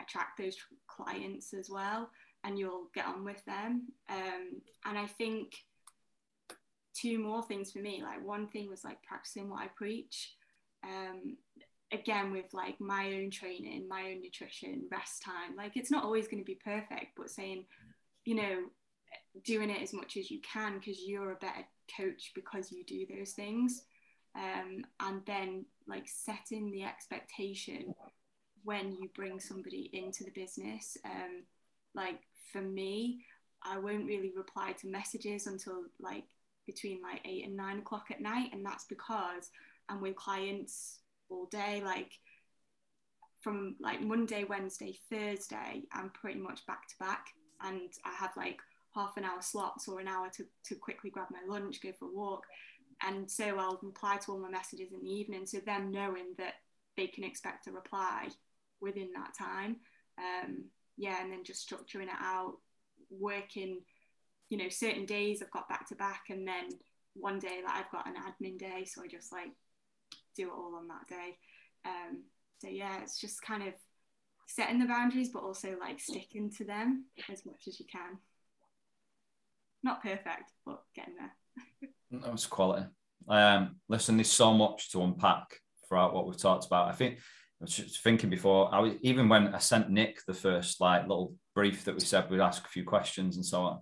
attract those clients as well and you'll get on with them um, and i think two more things for me. Like one thing was like practicing what I preach. Um, again with like my own training, my own nutrition, rest time. Like it's not always going to be perfect, but saying, you know, doing it as much as you can because you're a better coach because you do those things. Um, and then like setting the expectation when you bring somebody into the business. Um, like for me, I won't really reply to messages until like between like eight and nine o'clock at night, and that's because I'm with clients all day. Like from like Monday, Wednesday, Thursday, I'm pretty much back to back, and I have like half an hour slots or an hour to, to quickly grab my lunch, go for a walk. And so I'll reply to all my messages in the evening. So them knowing that they can expect a reply within that time. Um, yeah, and then just structuring it out, working you know, certain days I've got back to back, and then one day like I've got an admin day, so I just like do it all on that day. Um, so yeah, it's just kind of setting the boundaries, but also like sticking to them as much as you can. Not perfect, but getting there. (laughs) that was quality. Um, listen, there's so much to unpack throughout what we've talked about. I think I was just thinking before I was even when I sent Nick the first like little brief that we said we'd ask a few questions and so on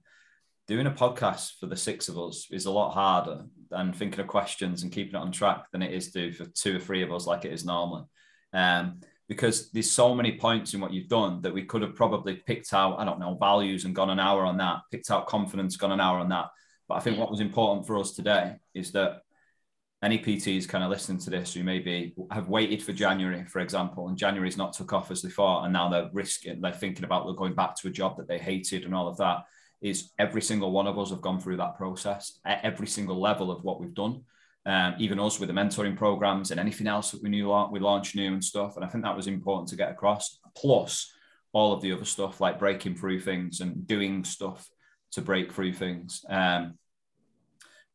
doing a podcast for the six of us is a lot harder than thinking of questions and keeping it on track than it is to for two or three of us like it is normally. Um, because there's so many points in what you've done that we could have probably picked out, I don't know, values and gone an hour on that, picked out confidence, gone an hour on that. But I think what was important for us today is that any PTs kind of listening to this who maybe have waited for January, for example, and January's not took off as they thought, and now they're risking, they're thinking about going back to a job that they hated and all of that is every single one of us have gone through that process at every single level of what we've done. Um, even us with the mentoring programs and anything else that we knew we launched new and stuff. And I think that was important to get across. Plus all of the other stuff like breaking through things and doing stuff to break through things. Um,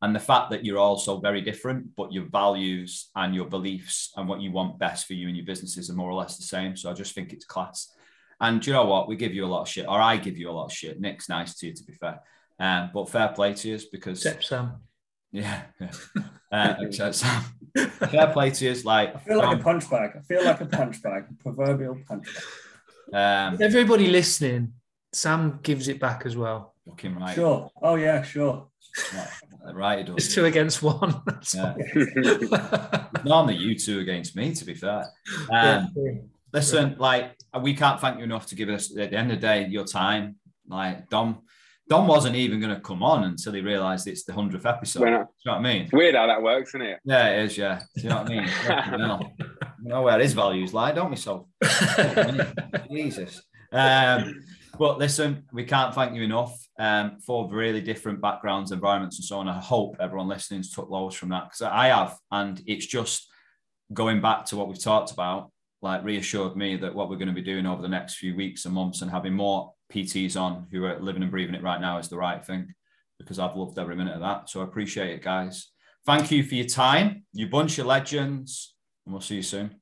and the fact that you're all so very different, but your values and your beliefs and what you want best for you and your businesses are more or less the same. So I just think it's class. And do you know what? We give you a lot of shit, or I give you a lot of shit. Nick's nice to you, to be fair. Um, but fair play to you because Except Sam. yeah, yeah. (laughs) Uh, except Sam. fair play to you. Like I feel like um, a punch bag. I feel like a punch bag, a proverbial punch bag. um, Everybody listening, Sam gives it back as well. fucking right, Sure. Oh yeah, sure. right, right. He does. It's two against one. (laughs) That's Yeah. Normally, you two against me. To be fair. Um, Yeah, true. Listen, like we can't thank you enough to give us at the end of the day your time. Like Dom, Dom wasn't even going to come on until he realised it's the hundredth episode. Do I- you know what I mean? It's weird how that works, isn't it? Yeah, it is. Yeah, do you know what I mean? (laughs) Fucking hell. we know where his values lie, don't we? So (laughs) Jesus. Um, but listen, we can't thank you enough um, for really different backgrounds, environments, and so on. I hope everyone listening's took loads from that because I have, and it's just going back to what we've talked about. Like reassured me that what we're going to be doing over the next few weeks and months, and having more PTs on who are living and breathing it right now is the right thing because I've loved every minute of that. So I appreciate it, guys. Thank you for your time, you bunch of legends, and we'll see you soon.